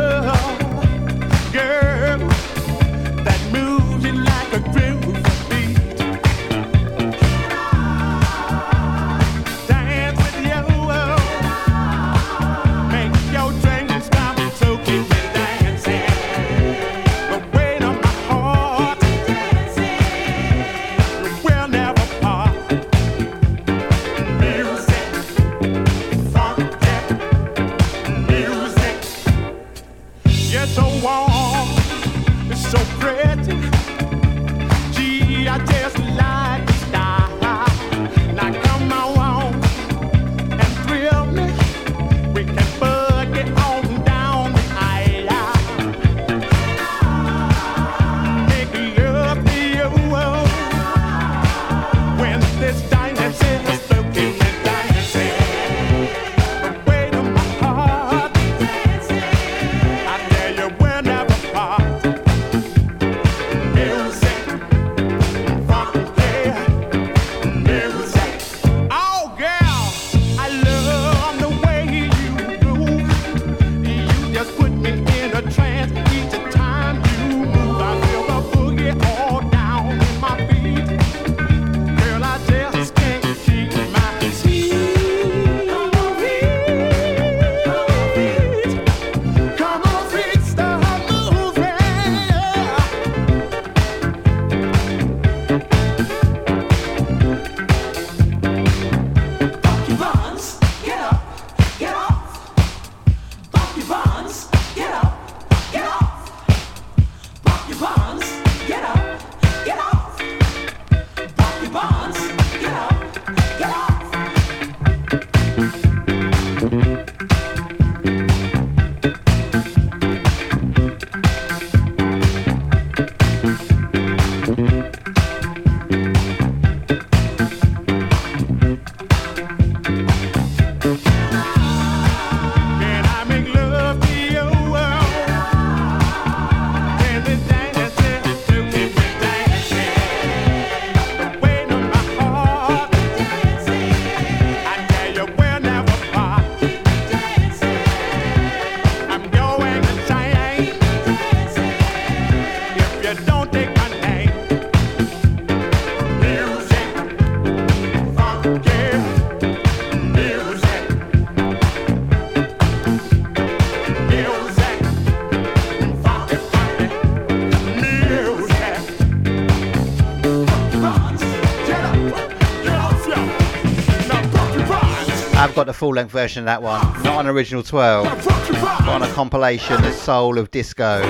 the full length version of that one. Not an original twirl, but on a compilation, The Soul of Disco.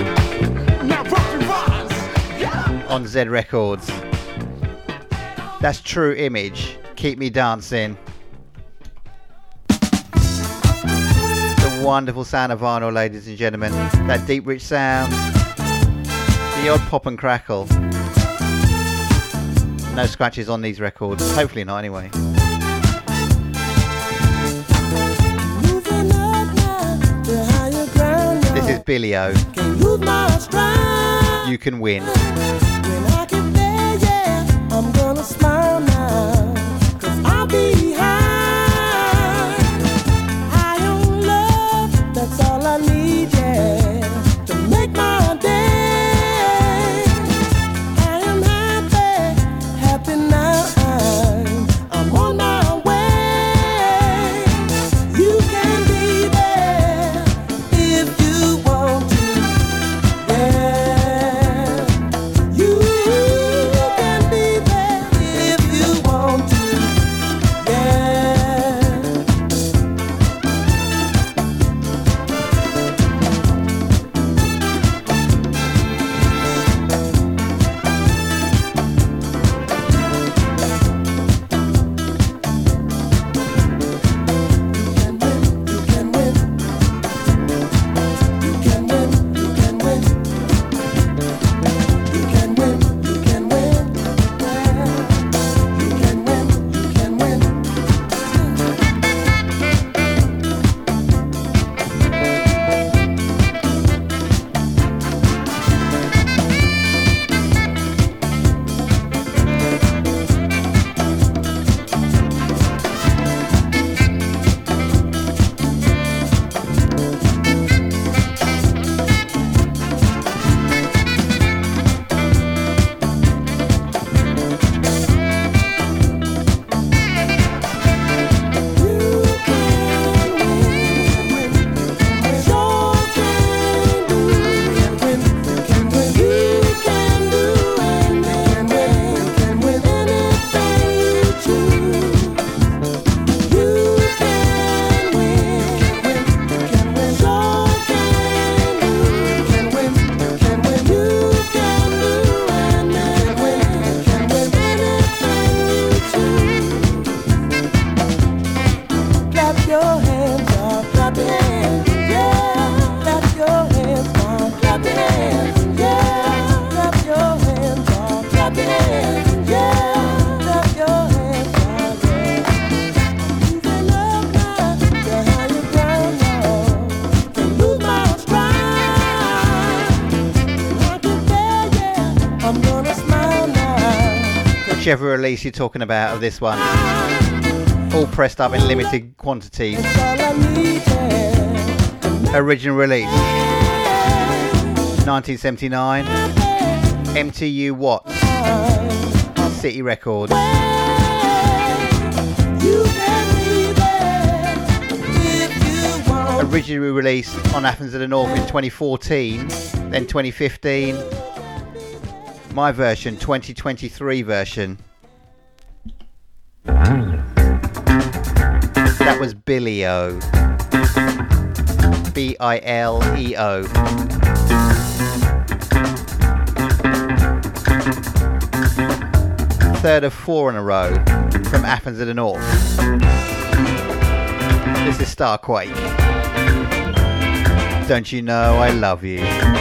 On Z Records. That's True Image. Keep Me Dancing. The wonderful sound of vinyl, ladies and gentlemen. That deep, rich sound. The odd pop and crackle. No scratches on these records. Hopefully not, anyway. You can win. Whichever release you're talking about of this one. All pressed up in limited quantities. Original release 1979. MTU Watts. City Records. Originally released on Athens of the North in 2014, then 2015. My version, 2023 version. That was Bileo. B I L E O. Third of four in a row from Athens of the North. This is Starquake. Don't you know I love you?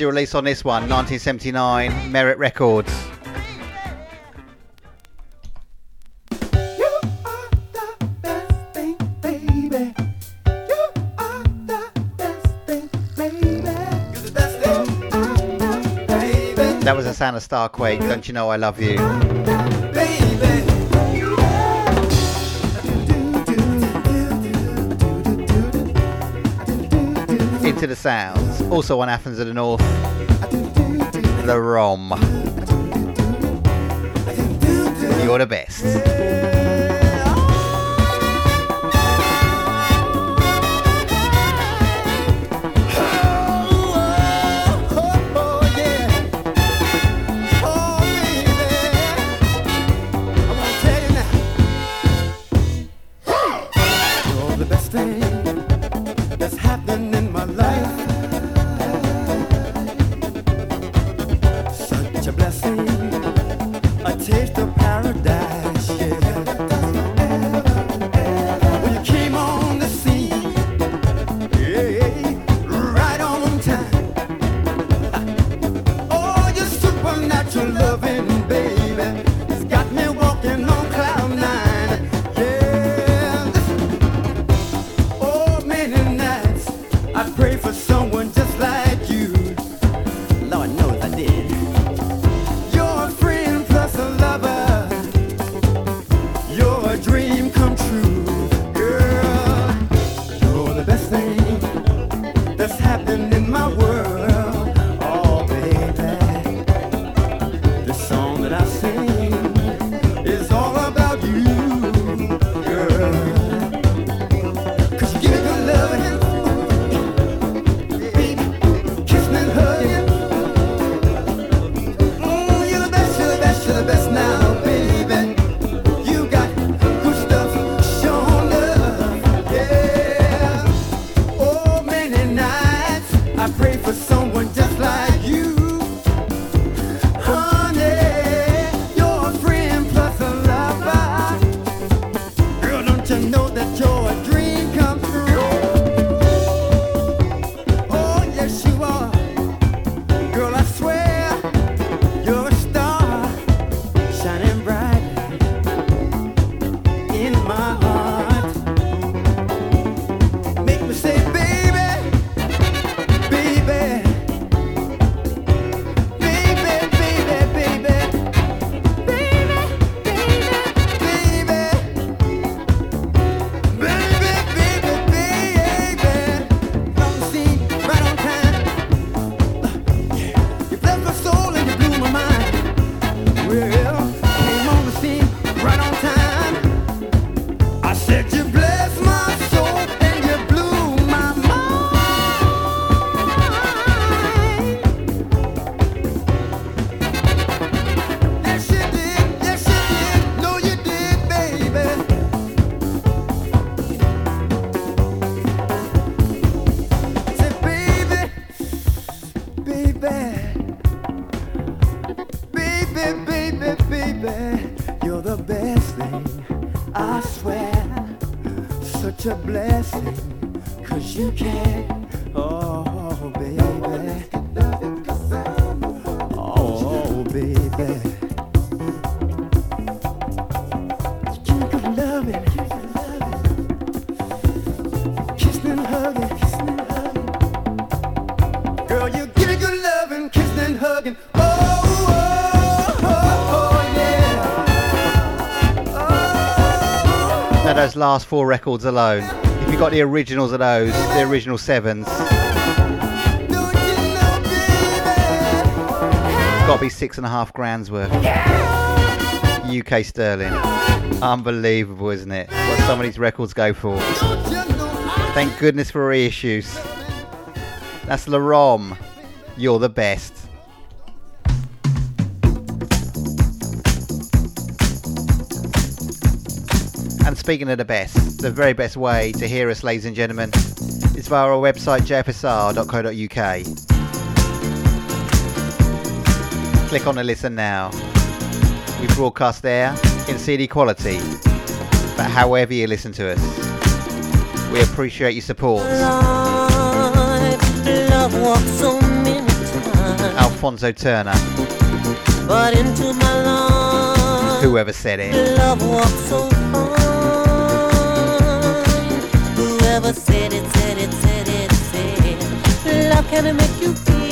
Original release on this one, 1979, Merit Records. That was a sound of Starquake, Don't You Know I Love You? Into the Sounds, also on Athens of the North, The Rom. You're the best. Last four records alone. If you got the originals of those, the original sevens. Got to be six and a half grand's worth. UK sterling. Unbelievable, isn't it? What some of these records go for. Thank goodness for reissues. That's La Rom. You're the best. Speaking of the best, the very best way to hear us, ladies and gentlemen, is via our website jfsr.co.uk. Click on the listen now. We broadcast there in CD quality, but however you listen to us, we appreciate your support. Love walks so many times, Alfonso Turner, but into my life, whoever said it. Walks so fine. Said it, said it, said it, love can make you feel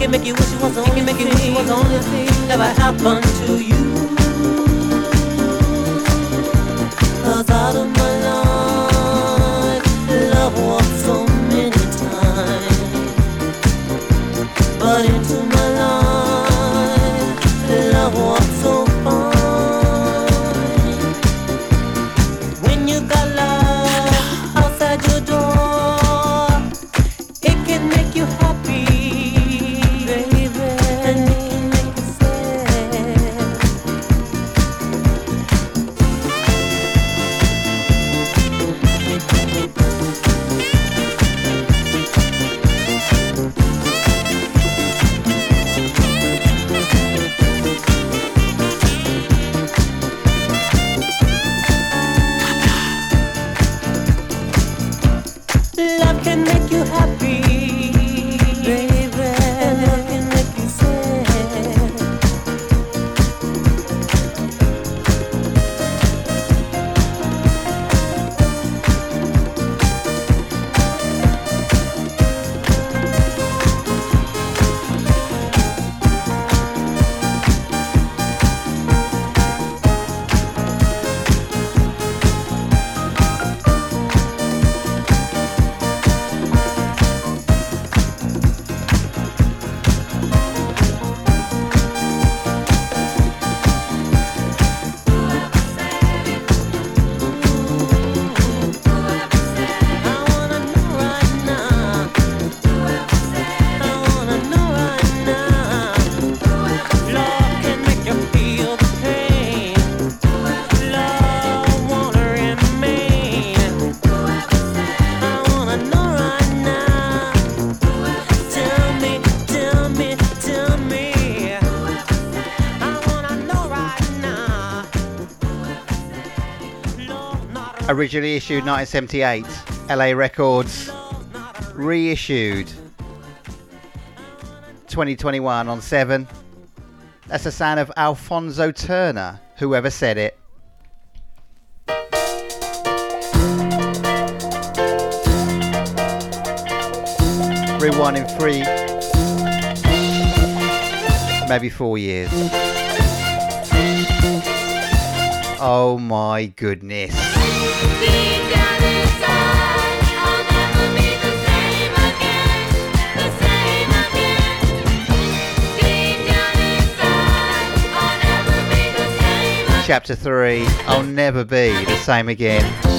can make you wish it was the only thing, it was the only thing ever happened to originally issued 1978, LA Records reissued 2021 on 7. That's a sound of Alfonso Turner, whoever said it. Rewind in three, maybe four years. Oh my goodness. Chapter 3 I'll never be the same again.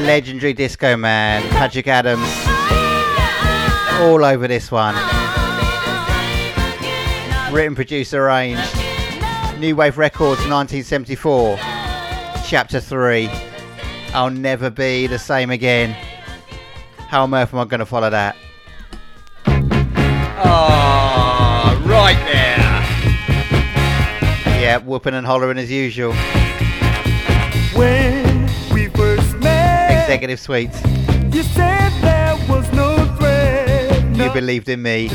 legendary disco man, Patrick Adams, all over this one. Written, produced, arranged. New Wave Records 1974, Chapter 3. I'll never be the same again. How on earth am I going to follow that? Ah, oh, right there. Yeah, whooping and hollering as usual. When Executive Suite. You said there was no threat. You believed in me.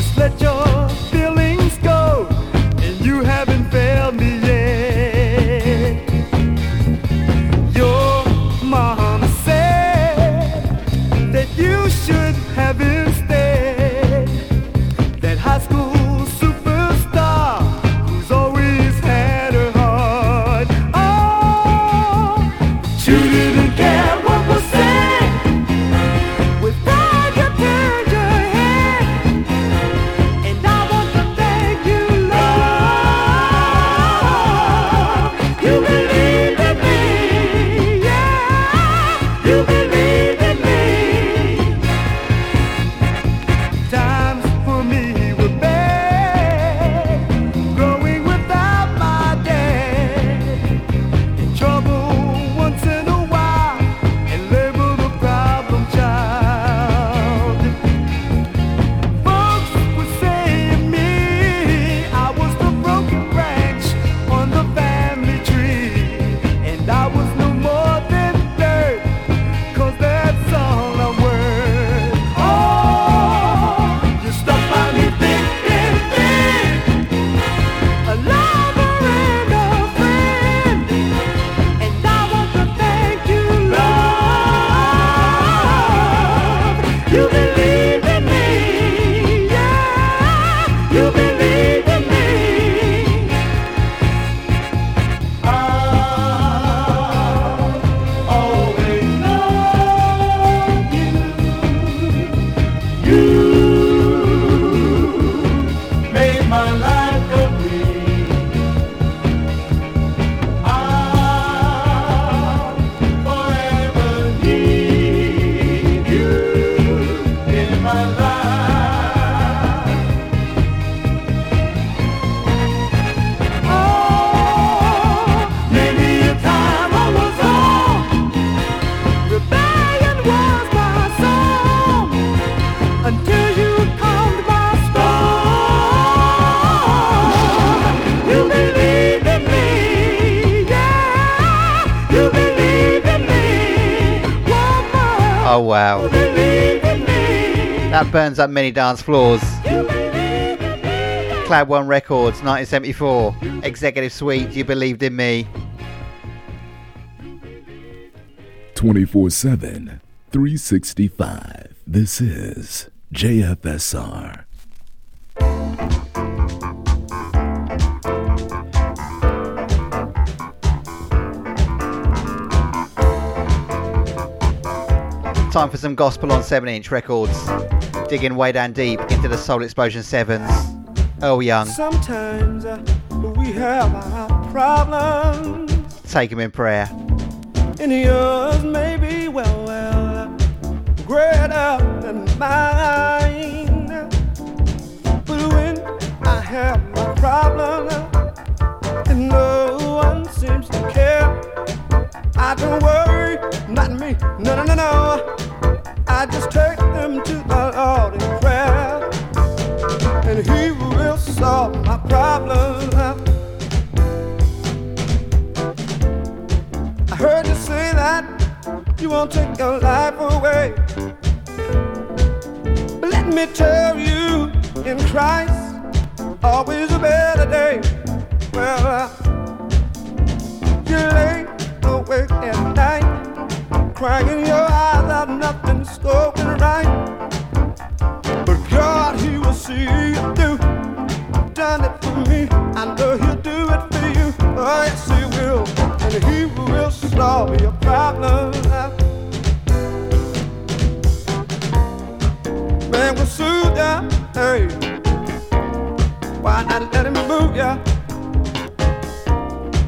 That burns up many dance floors. Cloud One Records, 1974. Executive Suite, You Believed in Me. 24 7, 365. This is JFSR. Time for some gospel on 7 inch records. Digging way down deep into the Soul Explosion 7s. Earl Young, Sometimes uh, we have our problems, take him in prayer. and yours may be well, well greater than mine. But when I have my problem, and no one seems to care, I don't worry, not me, no, no, no, no. I just take them to solve my problem. I heard you say that you won't take your life away. But let me tell you, in Christ, always a better day. Well, ya?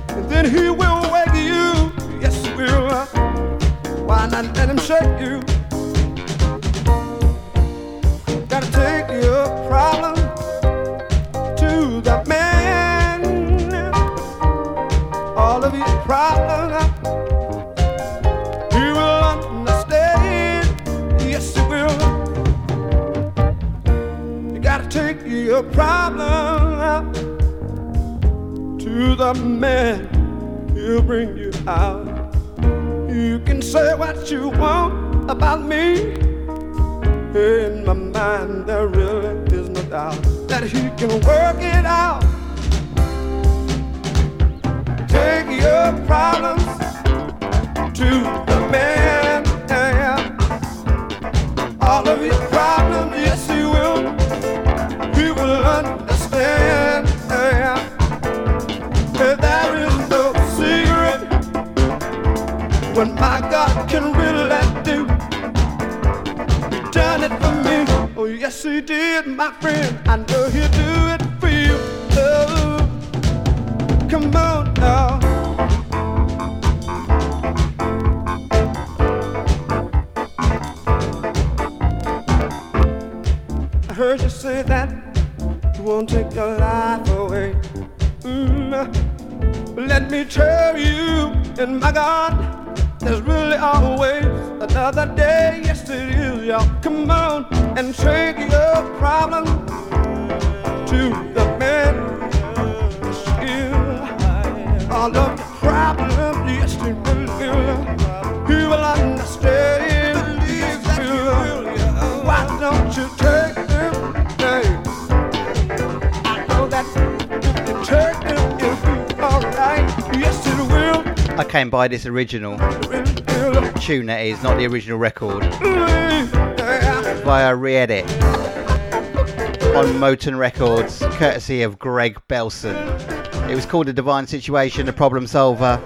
And then He will wake you, yes, He will. Uh. Why not let Him shake you? Gotta take your problem to the man. All of your problems, uh. he will the man. He'll bring you out. You can say what you want about me. In my mind, there really is no doubt that he can work it out. Take your problems to the man. When my God can really do He done it for me. Oh, yes, he did, my friend. I know he'll do it for you. Oh, come on now. I heard you say that you won't take your life away. Mm, let me tell you, and my God, came by this original tune, that is, not the original record, via re edit on Moton Records, courtesy of Greg Belson. It was called The Divine Situation, The Problem Solver,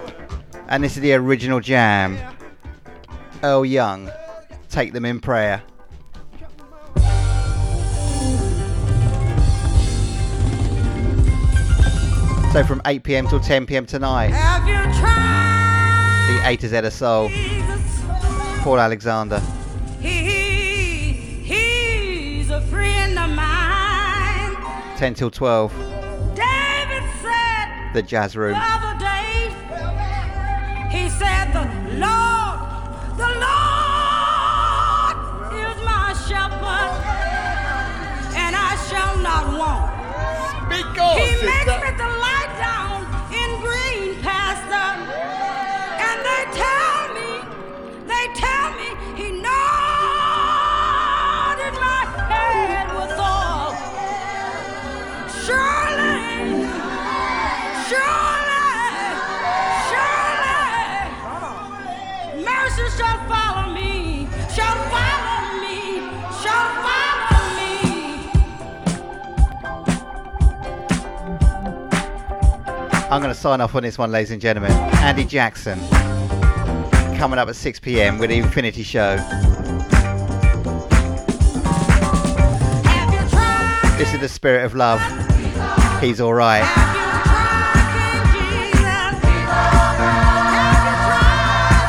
and this is the original jam. Earl Young, Take Them in Prayer. So from 8 pm till 10 pm tonight? The A to Z of Soul, Paul Alexander. He, he's a friend of mine. 10 till 12, David said the Jazz Room. the other day, he said, The Lord, the Lord is my shepherd, and I shall not want. Speak on, He sister. I'm going to sign off on this one, ladies and gentlemen. Andy Jackson coming up at 6 pm with the Infinity Show. This is the spirit of love. He's alright.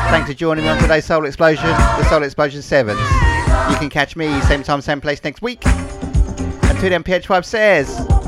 Thanks for joining me on today's Soul Explosion, the Soul Explosion 7s. You can catch me same time, same place next week. Until then, PH5 says.